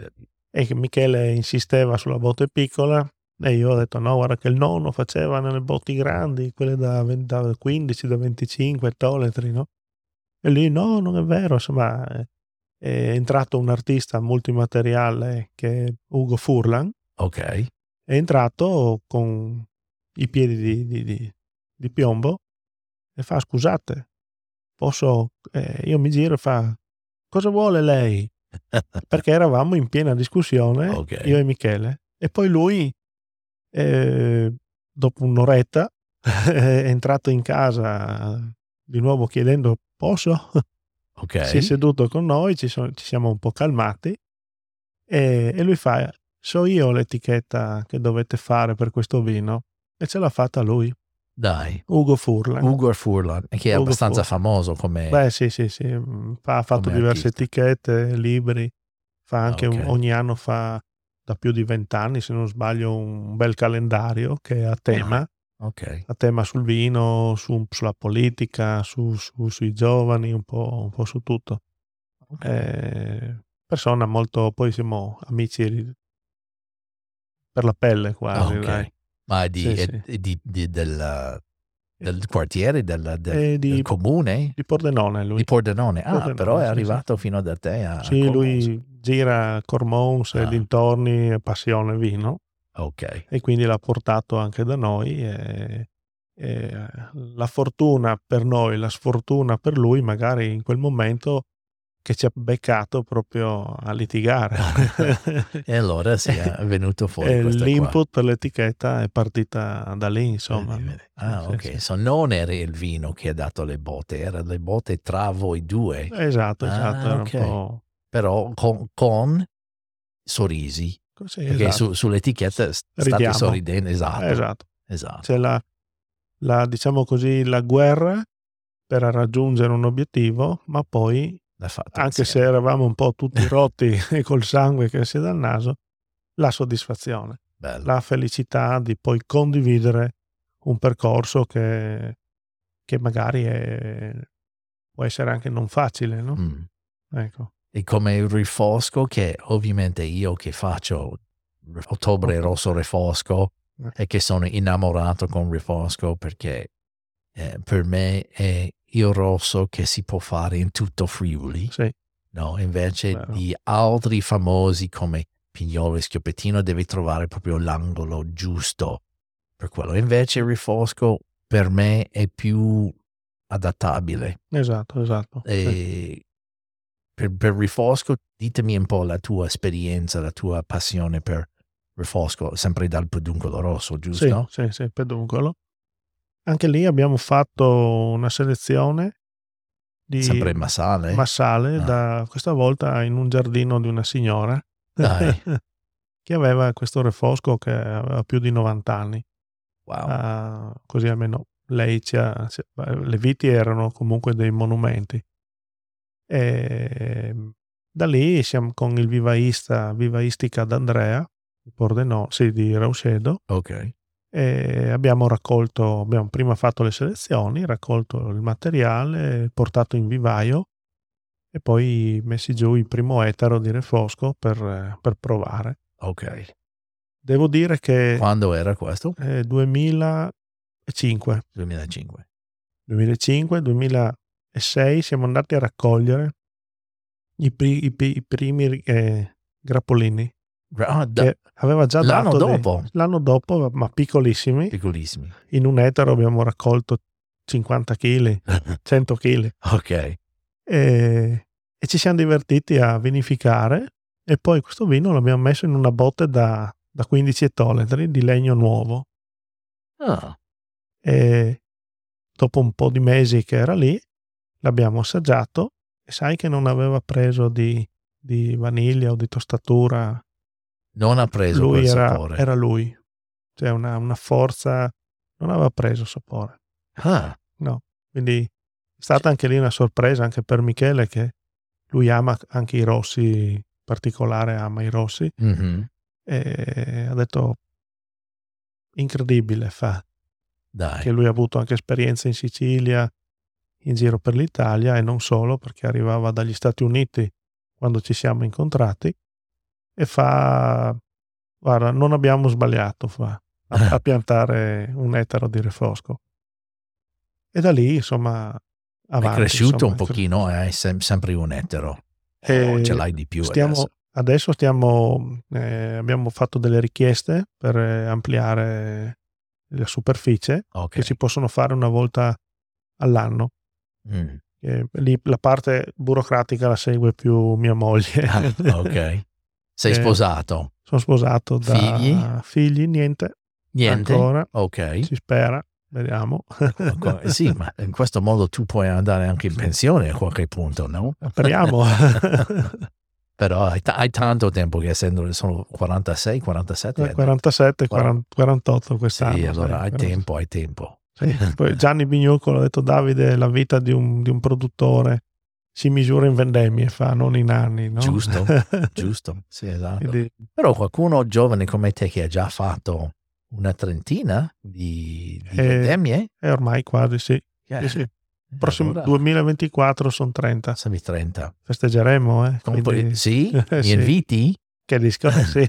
E che Michele insisteva sulla botte piccola e io ho detto no, guarda che il nonno faceva nelle botti grandi, quelle da, 20 da 15, da 25 toletri, no? E lui no, non è vero, insomma è, è entrato un artista multimateriale che è Ugo Furlan, Ok, è entrato con i piedi di, di- di- di piombo e fa scusate, posso, eh, io mi giro e fa cosa vuole lei? <laughs> Perché eravamo in piena discussione, Ok. io e Michele, e poi lui, eh, dopo un'oretta, <laughs> è entrato in casa di nuovo chiedendo posso? ok. <laughs> Si è seduto con noi, ci, sono- ci siamo un po' calmati e, e lui fa, so io l'etichetta che dovete fare per questo vino e ce l'ha fatta lui, Dai, Ugo Furlan. Ugo Furlan, che è Ugo abbastanza Furlan. famoso come... Beh sì sì sì, mm, ha fatto diverse artista. etichette, libri, fa anche un- ok. ogni anno fa da più di vent'anni se non sbaglio un bel calendario che è a tema, ok, a tema sul vino, su- sulla politica, su- su- sui giovani, un po', un po' su tutto. ok. Eh, persona molto, poi siamo amici per la pelle quasi, Ah, ok. dai. Ma è di, Sì, è- sì. è di- di- del, del quartiere, del, del- del comune Di Pordenone lui. di Pordenone. Ah, Pordenone, però è sì, arrivato fino da te a Sì, Cormons. lui gira Cormons e Ah. dintorni, è passione vino Ok, e quindi l'ha portato anche da noi. E, e la fortuna per noi, la sfortuna per lui, magari in quel momento che ci ha beccato proprio a litigare. <laughs> e allora sì, è <laughs> venuto fuori e questa qua. l'input per l'etichetta è partita da lì, insomma. Ah, Sì, ok. sì. So, non era il vino che ha dato le botte, erano le botte tra voi due, Esatto, Ah, esatto. era ok. Però con, con sorrisi. Sì, Perché esatto. su- sull'etichetta st- state sorridendo, esatto. esatto. esatto. C'è la, la, diciamo così, la guerra per raggiungere un obiettivo, ma poi, anche se eravamo un po' tutti <laughs> rotti e col sangue che esce dal naso, la soddisfazione, Bello. la felicità di poi condividere un percorso che, che magari è- può essere anche non facile, no? Mm. Ecco. E come il rifosco, che ovviamente io che faccio ottobre rosso rifosco Eh. e che sono innamorato con rifosco perché eh, per me è il rosso che si può fare in tutto Friuli. Sì, No, invece Vero. di altri famosi come Pignolo e Schioppettino devi trovare proprio l'angolo giusto per quello. Invece il rifosco per me è più adattabile. esatto, esatto. Sì. Per, per rifosco ditemi un po' la tua esperienza, la tua passione per rifosco, sempre dal peduncolo rosso, Sì, giusto? sì, sì, peduncolo. Anche lì abbiamo fatto una selezione di Sempre Massale? massale, Ah. da, questa volta in un giardino di una signora Dai. <laughs> che aveva questo refosco che aveva più di 90 anni. Wow. Ah, così almeno lei ci ha, le viti erano comunque dei monumenti. E da lì siamo con il vivaista, vivaistica d'Andrea, di Pordenone, sì, di Rauscedo, Ok. e abbiamo raccolto, abbiamo prima fatto le selezioni, raccolto il materiale, portato in vivaio e poi messi giù il primo etero di Refosco per, per provare. Ok. Devo dire che Quando era questo? eh, 2005, 2005. 2005, 2006 siamo andati a raccogliere i, pri- i i primi eh, grappolini Ah, da- che aveva già l'anno dato dei- dopo? l'anno dopo, ma piccolissimi. Piccolissimi. In un etero abbiamo raccolto 50 kg, 100 kg ok. e, e ci siamo divertiti a vinificare e poi questo vino l'abbiamo messo in una botte da, da 15 ettolitri di legno nuovo Ah, e dopo un po' di mesi che era lì l'abbiamo assaggiato e sai che non aveva preso di, di vaniglia o di tostatura. Non ha preso lui quel era, sapore. era lui. Cioè una, una forza non aveva preso sapore. Ah, no. Quindi è stata anche lì una sorpresa anche per Michele che lui ama anche i rossi in particolare ama i rossi. Mhm. e ha detto incredibile fa. Dai. che lui ha avuto anche esperienze in Sicilia in giro per l'Italia e non solo perché arrivava dagli Stati Uniti quando ci siamo incontrati e fa, guarda, non abbiamo sbagliato fa, a, <laughs> a piantare un ettaro di refosco. E da lì, insomma, avanti. È cresciuto insomma, un pochino, è sem- sempre un ettaro. E ce l'hai di più stiamo, adesso. adesso stiamo, eh, abbiamo fatto delle richieste per eh, ampliare la superficie Ok. che si possono fare una volta all'anno. Mm. Eh, lì la parte burocratica la segue più mia moglie. Ah, ok. <laughs> Sei Eh, sposato? Sono sposato da Figli? figli, niente, Niente? ancora, Ok. si spera, vediamo. Co- Sì, ma in questo modo tu puoi andare anche in pensione a qualche punto, no? Speriamo. <laughs> Però hai, ta- hai tanto tempo che essendo sono 46, 47 anni. 47, 40, 48 quest'anno. Sì, allora hai tempo, hai tempo. Sì, Poi Gianni Bignuccolo ha detto Davide, la vita di un, di un produttore si misura in vendemmie, fa, non in anni. No? Giusto, <laughs> Giusto? Sì, esatto. Quindi, Però qualcuno giovane come te che ha già fatto una trentina di, di Eh, vendemmie? è ormai quasi sì. Eh, sì, sì. eh, Prossimo allora, 2024 sono 30. Passami 30. Festeggeremo, eh? Quindi- <laughs> sì? Mi Sì. inviti? Che disco? <laughs> Sì.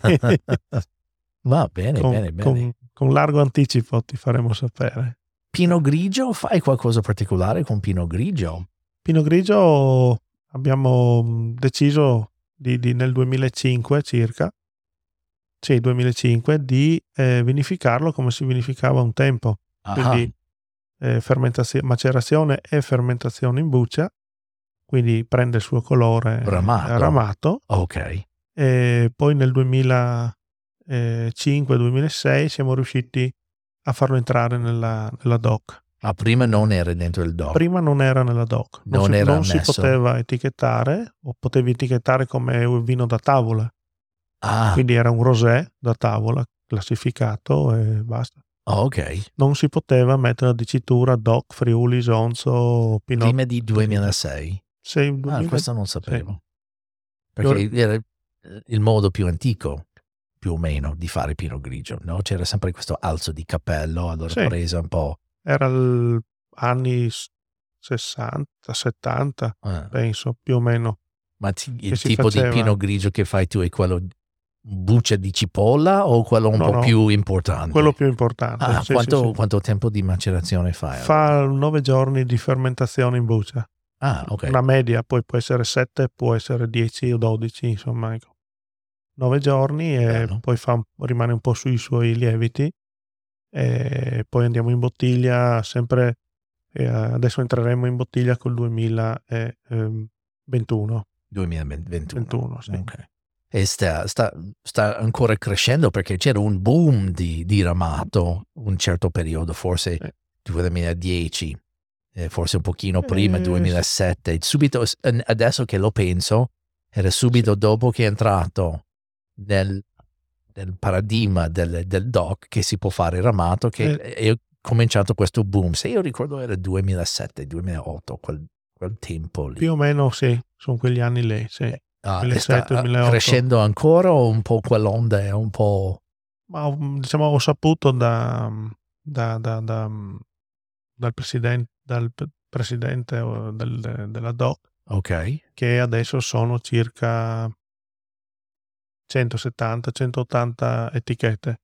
Va bene, con, bene, bene. con- con largo anticipo ti faremo sapere. Pino grigio? Fai qualcosa particolare con Pino grigio? Pino Grigio abbiamo mh, deciso di, di- nel 2005 circa, sì, 2005, di eh, vinificarlo come si vinificava un tempo. Ah, quindi eh, macerazione e fermentazione in buccia, quindi prende il suo colore Ramato. ramato. ok. E poi nel 2005-2006 siamo riusciti a farlo entrare nella, nella DOC. Ah, prima non era dentro il DOC. Prima non era nella DOC, non, Non si, non si poteva etichettare o potevi etichettare come un vino da tavola, Ah, quindi era un rosé da tavola classificato e basta. ok. Non si poteva mettere la dicitura DOC, Friuli, Sonzo, Pinot. Prima di 2006. Sì, Ah, 2000 questo non sapevo. Perché era il modo più antico, più o meno, di fare Pino Grigio, no? C'era sempre questo alzo di cappello, allora Sì. presa un po'... era anni s- 60, 70, eh, penso, più o meno. Ma ti- il tipo faceva. di Pino Grigio che fai tu è quello buccia di cipolla o quello un No, po' no. più importante? Quello più importante. Ah, sì, quanto, sì. quanto tempo di macerazione fai? Fa nove giorni di fermentazione in buccia. Ah, ok. Una media, poi può essere 7, può essere 10 o 12, insomma. Ecco. 9 giorni e Bello. poi fa rimane un po' sui suoi lieviti e poi andiamo in bottiglia sempre, eh, adesso entreremo in bottiglia col 2021. 2021. 21, sì. Ok. E sta, sta- sta ancora crescendo perché c'era un boom di, di ramato un certo periodo, forse Eh. 2010, eh, forse un pochino prima, Eh, 2007. Subito, adesso che lo penso, era subito dopo che è entrato nel, nel paradigma del, del doc che si può fare ramato che è cominciato questo boom. Se io ricordo era 2007, 2008, quel, quel tempo lì. Più o meno sì, sono quegli anni lì, sì. Ah, e 2007, sta 2008. crescendo ancora o un po' quell'onda è un po'... Ma diciamo ho saputo da, da- da- da- dal presidente, dal presidente eh, del- della DOC Ok. che adesso sono circa 170-180 etichette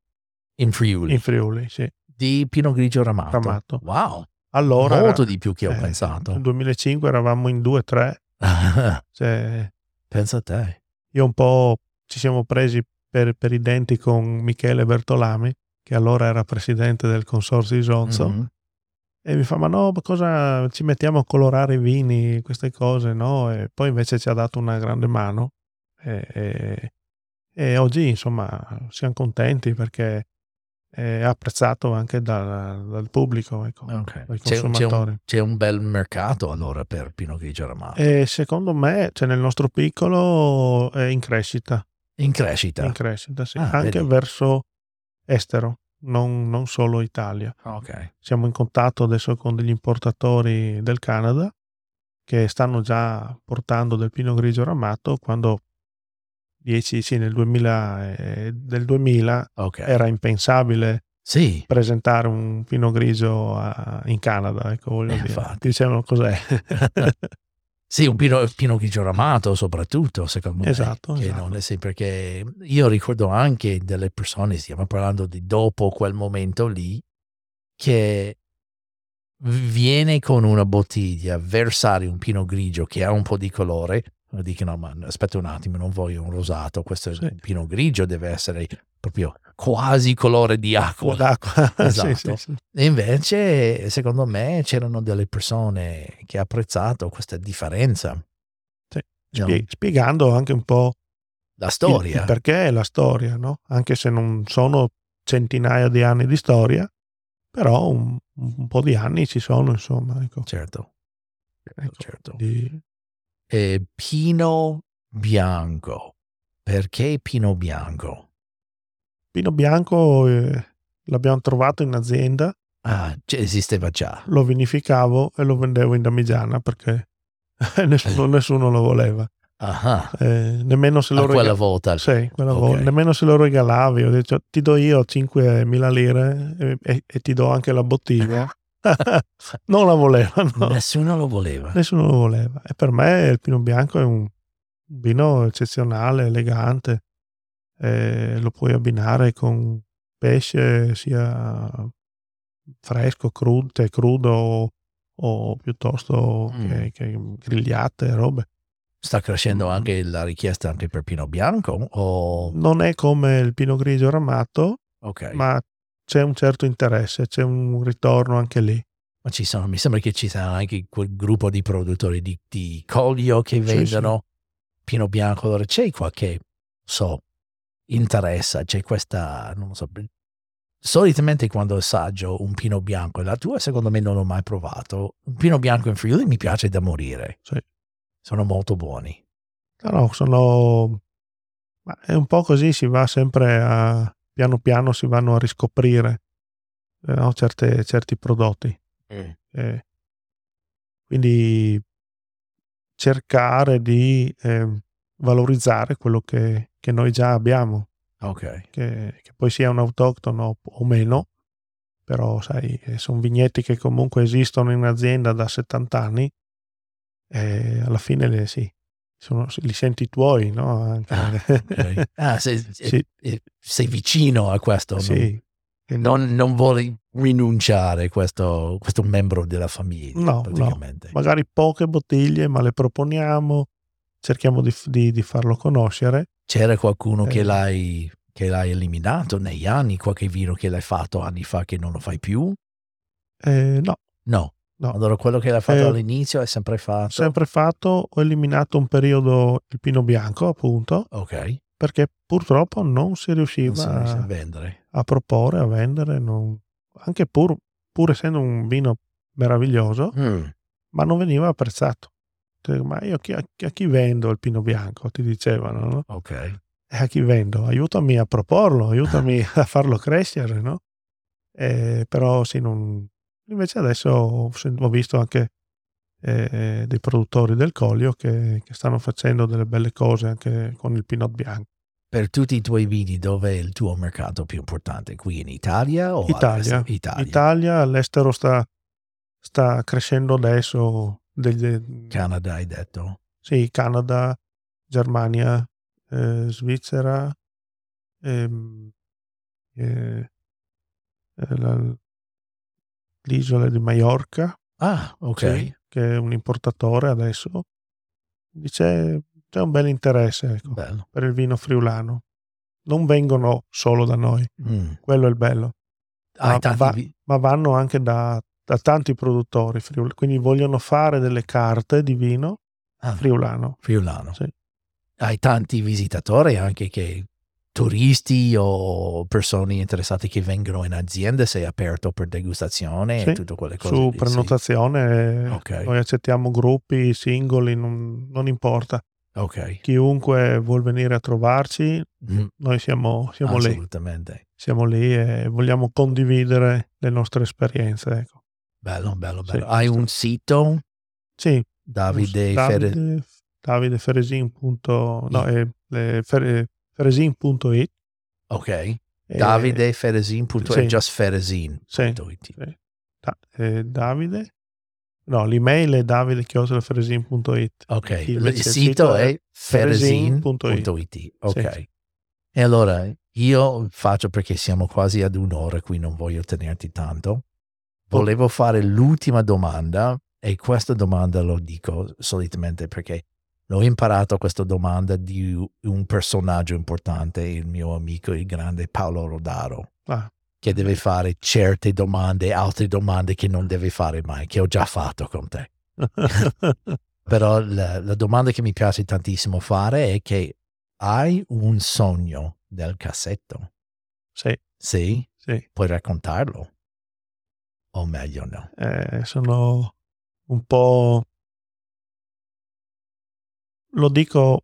In Friuli. in Friuli, sì. Di Pino Grigio Ramato. Ramato. Wow. Allora, Molto era- di più che ho eh, pensato. Nel 2005 eravamo in 2-3, <laughs> cioè, Pensa a te. io un po' ci siamo presi per, per i denti con Michele Bertolami, che allora era presidente del consorzio Isonzo, Mhm. e mi fa, ma no, ma cosa ci mettiamo a colorare i vini, queste cose, no? E poi invece ci ha dato una grande mano e, e- e oggi, insomma, siamo contenti perché è apprezzato anche dal, dal pubblico, ecco, Ok. dai C'è, c'è un, c'è un bel mercato allora per Pino Grigio Ramato. E secondo me, cioè nel nostro piccolo, è in crescita, in crescita. in crescita, sì. Ah, anche vedi. verso estero, non, non solo Italia. Ok. Siamo in contatto adesso con degli importatori del Canada che stanno già portando del pino grigio ramato quando 10, sì, nel 2000, eh, del 2000 Ok. era impensabile Sì, presentare un Pinot Grigio a- in Canada, ecco, voglio Eh, dire. infatti. Dicevano cos'è. <laughs> sì, un pino, pino grigio ramato soprattutto, secondo me. Esatto, Che esatto. non è sì, perché io ricordo anche delle persone, stiamo parlando di dopo quel momento lì, che viene con una bottiglia, versare un pino grigio che ha un po' di colore, e dicono, ma aspetta un attimo, non voglio un rosato, questo è Sì. un pino grigio, deve essere proprio quasi colore di acqua. d'acqua. <laughs> Esatto. Sì, sì. E invece, secondo me, c'erano delle persone che ha apprezzato questa differenza. No, Spie- spiegando anche un po' la storia. il perché e la storia, no? Anche se non sono centinaia di anni di storia, però un, un po' di anni ci sono, insomma. Ecco. Certo, Ecco, certo. quindi- E Pino Bianco. Perché Pino Bianco? Pino Bianco eh, l'abbiamo trovato in azienda, Ah, cioè, esisteva già. lo vinificavo e lo vendevo in damigiana perché <laughs> nessuno, nessuno lo voleva. Ah, Eh, nemmeno se a lo quella rega- volta. Sì, quella Ok. volta. Nemmeno se lo regalavi. Ho detto ti do io 5.000 lire e, e- e ti do anche la bottiglia. <laughs> <laughs> non la volevano. Nessuno lo voleva. Nessuno lo voleva. E per me il Pino Bianco è un vino eccezionale, elegante. Eh, lo puoi abbinare con pesce sia fresco, crudo, crudo o, o piuttosto Mm. che, che grigliate, robe. Sta crescendo anche la richiesta anche per Pino Bianco? O... Non è come il Pino Grigio ramato, Ok. ma c'è un certo interesse, c'è un ritorno anche lì. Ma ci sono, mi sembra che ci sia anche quel gruppo di produttori di, di Coglio che Sì, vendono Pino Bianco. Allora c'è qualche, so, interessa, c'è questa, non lo so. Solitamente quando assaggio un Pino Bianco, la tua secondo me non l'ho mai provato. Un Pino Bianco in Friuli mi piace da morire. Sì. Sono molto buoni. No, no, sono... Ma è un po' così, si va sempre a... piano piano si vanno a riscoprire eh, no, certe- certi prodotti. Eh, quindi cercare di eh, valorizzare quello che, che noi già abbiamo, Ok. che, che poi sia un autoctono o meno, però sai, eh, sono vigneti che comunque esistono in azienda da 70 anni e alla fine le, sì, sono- li senti tuoi, no? Anche- Ah, ok. <laughs> Ah, sei, Sì. eh, sei vicino a questo. non- sì. Non, non vuoi rinunciare a questo, questo membro della famiglia, No, praticamente. magari poche bottiglie, ma le proponiamo, cerchiamo di, di- di farlo conoscere. C'era qualcuno che, Eh. l'hai, che l'hai eliminato negli anni, qualche vino che l'hai fatto anni fa che non lo fai più? Eh, no, No. No. Allora quello che l'hai fatto Eh, all'inizio è sempre fatto? sempre fatto, ho eliminato un periodo il pino bianco, appunto, Ok. perché purtroppo non si Non riusciva si riesce a vendere. a proporre, a vendere, non- anche pur, pur essendo un vino meraviglioso, Mm. ma non veniva apprezzato. Ma io chi- a, a chi vendo il pino bianco? Ti dicevano, no? Ok. E a chi vendo? Aiutami a proporlo, aiutami <laughs> a farlo crescere, no? Eh, però sì, non... invece adesso ho, visto anche eh, dei produttori del Colio che, che stanno facendo delle belle cose anche con il Pinot Bianco. Per tutti i tuoi vini, dov'è il tuo mercato più importante? Qui in Italia o Italia. all'estero? Italia. Italia, all'estero sta, sta crescendo adesso. Degli, Canada hai detto? sì, Canada, Germania, eh, Svizzera, ehm, eh, eh, la- l'isola di Maiorca, Ah, ok. sì, che è un importatore adesso. Dice c'è un bel interesse ecco, per il vino friulano. Non vengono solo da noi, Mm. quello è il bello, Ah, tanti va- vi- ma vanno anche da, da tanti produttori friulani, quindi vogliono fare delle carte di vino ah, friulano. friulano. Sì. Hai tanti visitatori anche che turisti o persone interessate che vengono in azienda, sei aperto per degustazione Sì, e tutte quelle cose. Su lì, sì. prenotazione Ok. noi accettiamo gruppi, singoli, non, non importa. Ok. Chiunque vuol venire a trovarci, Mm, noi siamo, siamo lì. assolutamente. Siamo lì e vogliamo condividere le nostre esperienze. Ecco. Bello, bello, Sì. bello. Hai un sito? Sì, Davide, Fere- Davide, Davide Feresin. punto- no, I- è, è fere- feresin.it Ok. Davide Feresin. Punto, sì. Just Feresin. Sì. sì. Da- eh, Davide? No, l'email è davide.feresin.it. Ok, Il- il, sito è feresin.it. feresin.it. Ok. E allora io faccio perché siamo quasi ad un'ora, qui non voglio tenerti tanto. Volevo fare l'ultima domanda e questa domanda lo dico solitamente perché l'ho imparato questa domanda di un personaggio importante, il mio amico, il grande Paolo Rodaro, Ah, che deve fare certe domande, altre domande che non deve fare mai, che ho già fatto con te. <laughs> Però la, la domanda che mi piace tantissimo fare è che hai un sogno del cassetto? sì, Sì? sì. Puoi raccontarlo? O meglio no? Eh, sono un po'... Lo dico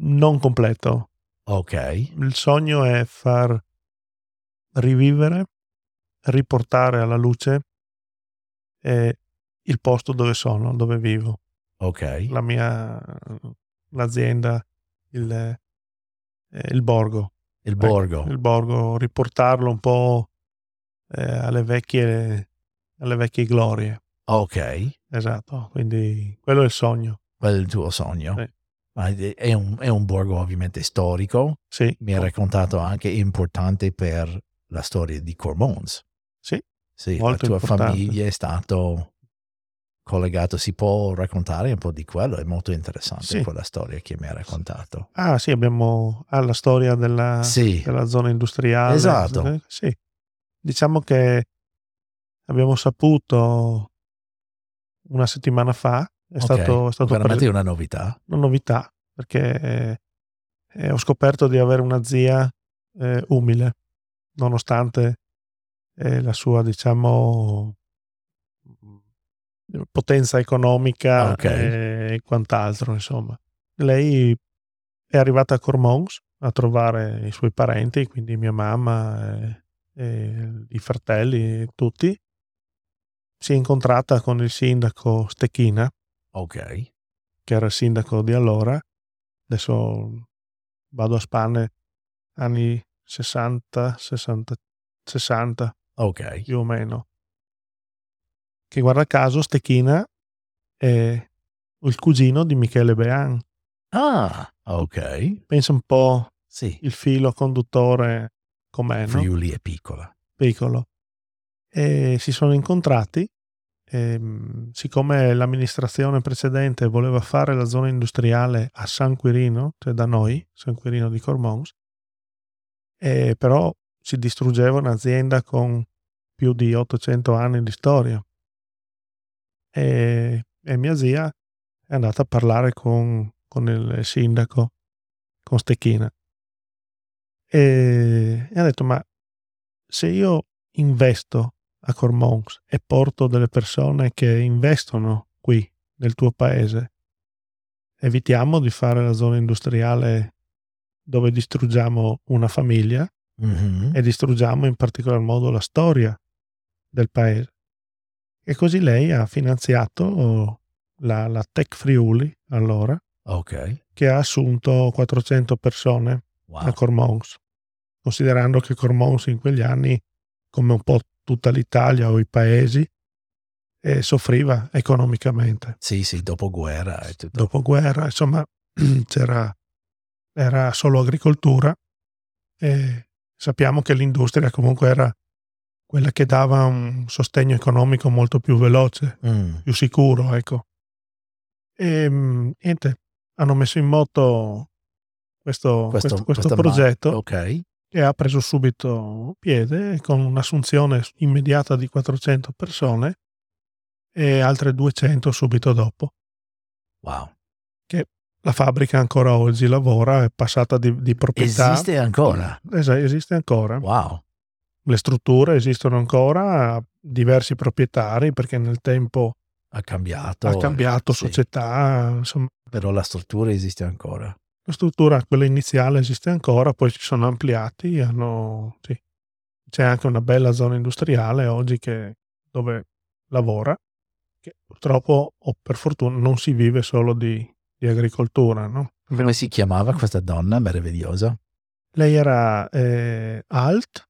non completo. Ok, Il sogno è far rivivere, riportare alla luce eh, il posto dove sono, dove vivo. ok, La mia l'azienda, il, eh, il borgo. il borgo. il borgo, riportarlo un po' eh, alle vecchie alle vecchie glorie. Ok, Esatto, quindi quello è il sogno. Quello è il tuo sogno. Sì. È un, è un borgo ovviamente storico, Sì, mi hai raccontato anche importante per la storia di Cormons. Sì, Sì, la tua importante. famiglia è stato collegato, si può raccontare un po' di quello, è molto interessante Sì. quella storia che mi hai raccontato. Ah, sì, abbiamo ah, la storia della, Sì, della zona industriale. Esatto. Eh, Sì. Diciamo che abbiamo saputo una settimana fa, è ok, stato, è stato veramente pre- una novità. una novità, perché eh, eh, ho scoperto di avere una zia eh, umile, nonostante eh, la sua, diciamo, potenza economica Ok. eh, e quant'altro, insomma. Lei è arrivata a Cormons a trovare i suoi parenti, quindi mia mamma, e, e i fratelli, tutti. Si è incontrata con il sindaco Stechina, Ok, che era il sindaco di allora. Adesso vado a spanne anni 60, 60, 60 ok, più o meno. Che guarda caso Stechina è il cugino di Michele Bean. Ah, ok, Pensa un po' sì, il filo conduttore com'è, no? Friuli è piccola. piccolo. E si sono incontrati. E, mh, siccome l'amministrazione precedente voleva fare la zona industriale a San Quirino, cioè da noi, San Quirino di Cormons, e però si distruggeva un'azienda con più di 800 anni di storia. E, e mia zia è andata a parlare con, con il sindaco, con Stecchina. E, e ha detto, ma se io investo a Cormons e porto delle persone che investono qui nel tuo paese, evitiamo di fare la zona industriale dove distruggiamo una famiglia Mhm. e distruggiamo in particolar modo la storia del paese. E così lei ha finanziato la, la Tech Friuli allora, Ok, che ha assunto 400 persone a wow, Cormons, considerando che Cormons in quegli anni, come un po' tutta l'Italia o i paesi, eh, soffriva economicamente. sì, sì, dopo guerra e tutto. Dopoguerra, insomma, <clears throat> c'era, era solo agricoltura e sappiamo che l'industria comunque era quella che dava un sostegno economico molto più veloce, Mm, più sicuro, ecco. E mm, niente, hanno messo in moto questo, questo, questo questa ma- progetto Ok, e ha preso subito piede con un'assunzione immediata di 400 persone e altre 200 subito dopo. wow. La fabbrica ancora oggi lavora, è passata di, di proprietà. Esiste ancora? Esa- esiste ancora. Wow, Le strutture esistono ancora, diversi proprietari perché nel tempo ha cambiato. ha cambiato sì, società, insomma Però la struttura esiste ancora. La struttura, quella iniziale esiste ancora, poi si sono ampliati, hanno, sì. c'è anche una bella zona industriale oggi che, dove lavora, che purtroppo o per fortuna non si vive solo di, di agricoltura, no? Come si chiamava questa donna meravigliosa? Lei era eh, alt,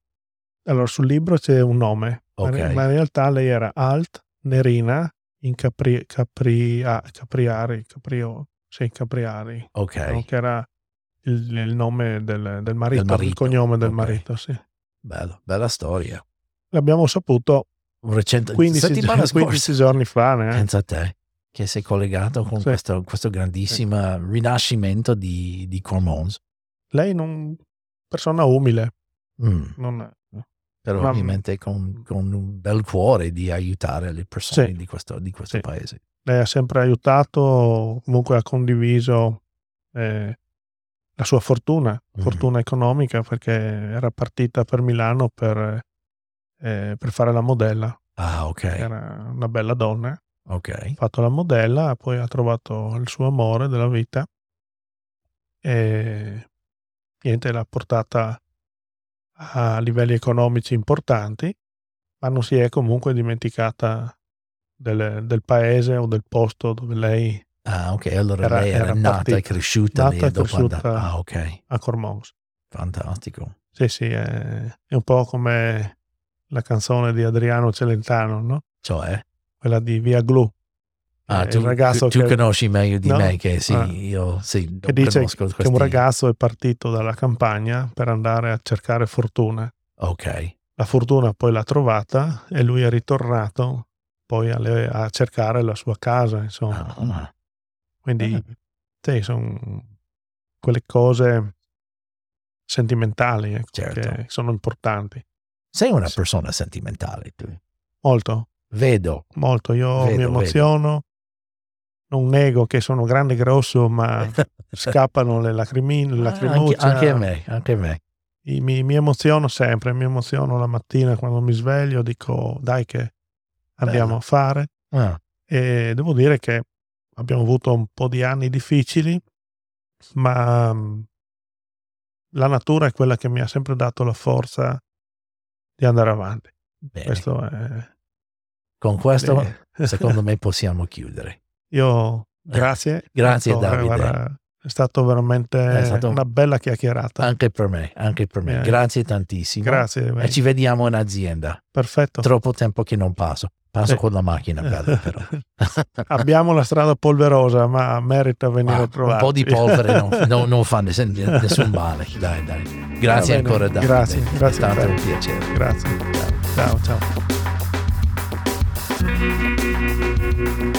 allora sul libro c'è un nome, Ok. ma in realtà lei era alt, nerina, in capri, capri, ah, capriari, caprio, sì, capriari, Ok. no? che era il, il nome del, del marito, il marito, cognome del ok. marito, sì. Bello, bella storia. L'abbiamo saputo recente 15, settimana <laughs> gi- 15 scorsa. giorni fa, ne, eh. Pensa a te che sei collegato con Sì. questo, questo grandissimo rinascimento di, di Cormons. Lei non persona umile, Mm, non, però Ma- ovviamente con, con un bel cuore di aiutare le persone Sì. di questo, di questo Sì. paese. Lei ha sempre aiutato, comunque ha condiviso eh, la sua fortuna, fortuna economica, perché era partita per Milano per, eh, per fare la modella. Ah, ok. Era una bella donna, ha Ok. fatto la modella, poi ha trovato il suo amore della vita e niente, l'ha portata a livelli economici importanti, ma non si è comunque dimenticata del, del paese o del posto dove lei Ah, ok. Allora Era- lei era, era nata partita. e cresciuta lì Nata e e cresciuta. Ah, ok. a Cormons. Fantastico. Sì, sì, è, è un po' come la canzone di Adriano Celentano, no? Cioè? Quella di Via Glu. Ah, Eh, tu, tu- tu che- conosci meglio di No? me che sì, Ah. io sì, che dice che questi... un ragazzo è partito dalla campagna per andare a cercare fortuna. Ok. La fortuna poi l'ha trovata e lui è ritornato poi alle- a, cercare la sua casa, insomma. Ah, Quindi, Ah. sì, sono quelle cose sentimentali ecco, Certo. che sono importanti. Sei una Sì. persona sentimentale tu. Molto, Vedo. molto. Io Vedo, mi vedo. emoziono, non nego che sono grande e grosso, ma <laughs> scappano le lacrimine, le Ah, anche, lacrimucce. anche a me, anche a me. Mi, mi emoziono sempre, mi emoziono la mattina quando mi sveglio, dico dai che andiamo Bello. a fare. Ah, E devo dire che abbiamo avuto un po' di anni difficili, ma mh, la natura è quella che mi ha sempre dato la forza di andare avanti. Questo è... Con questo, eh, <laughs> secondo me, possiamo chiudere. Io grazie. Grazie, ancora, Davide. guarda, è stato veramente È stato- una bella chiacchierata. Anche per me, anche per me. Eh, Grazie tantissimo. Grazie, E ci vediamo in azienda. perfetto. Troppo tempo che non passo. Passo Sì. con la macchina, bella, però. <laughs> Abbiamo la strada polverosa, ma merita venire Ah, a un trovare. po' di polvere non, <laughs> non- non fa nessun, male. Dai, dai. Grazie bene. ancora, Davide. Grazie, grazie È a stato un piacere. Grazie. Ciao, ciao. Thank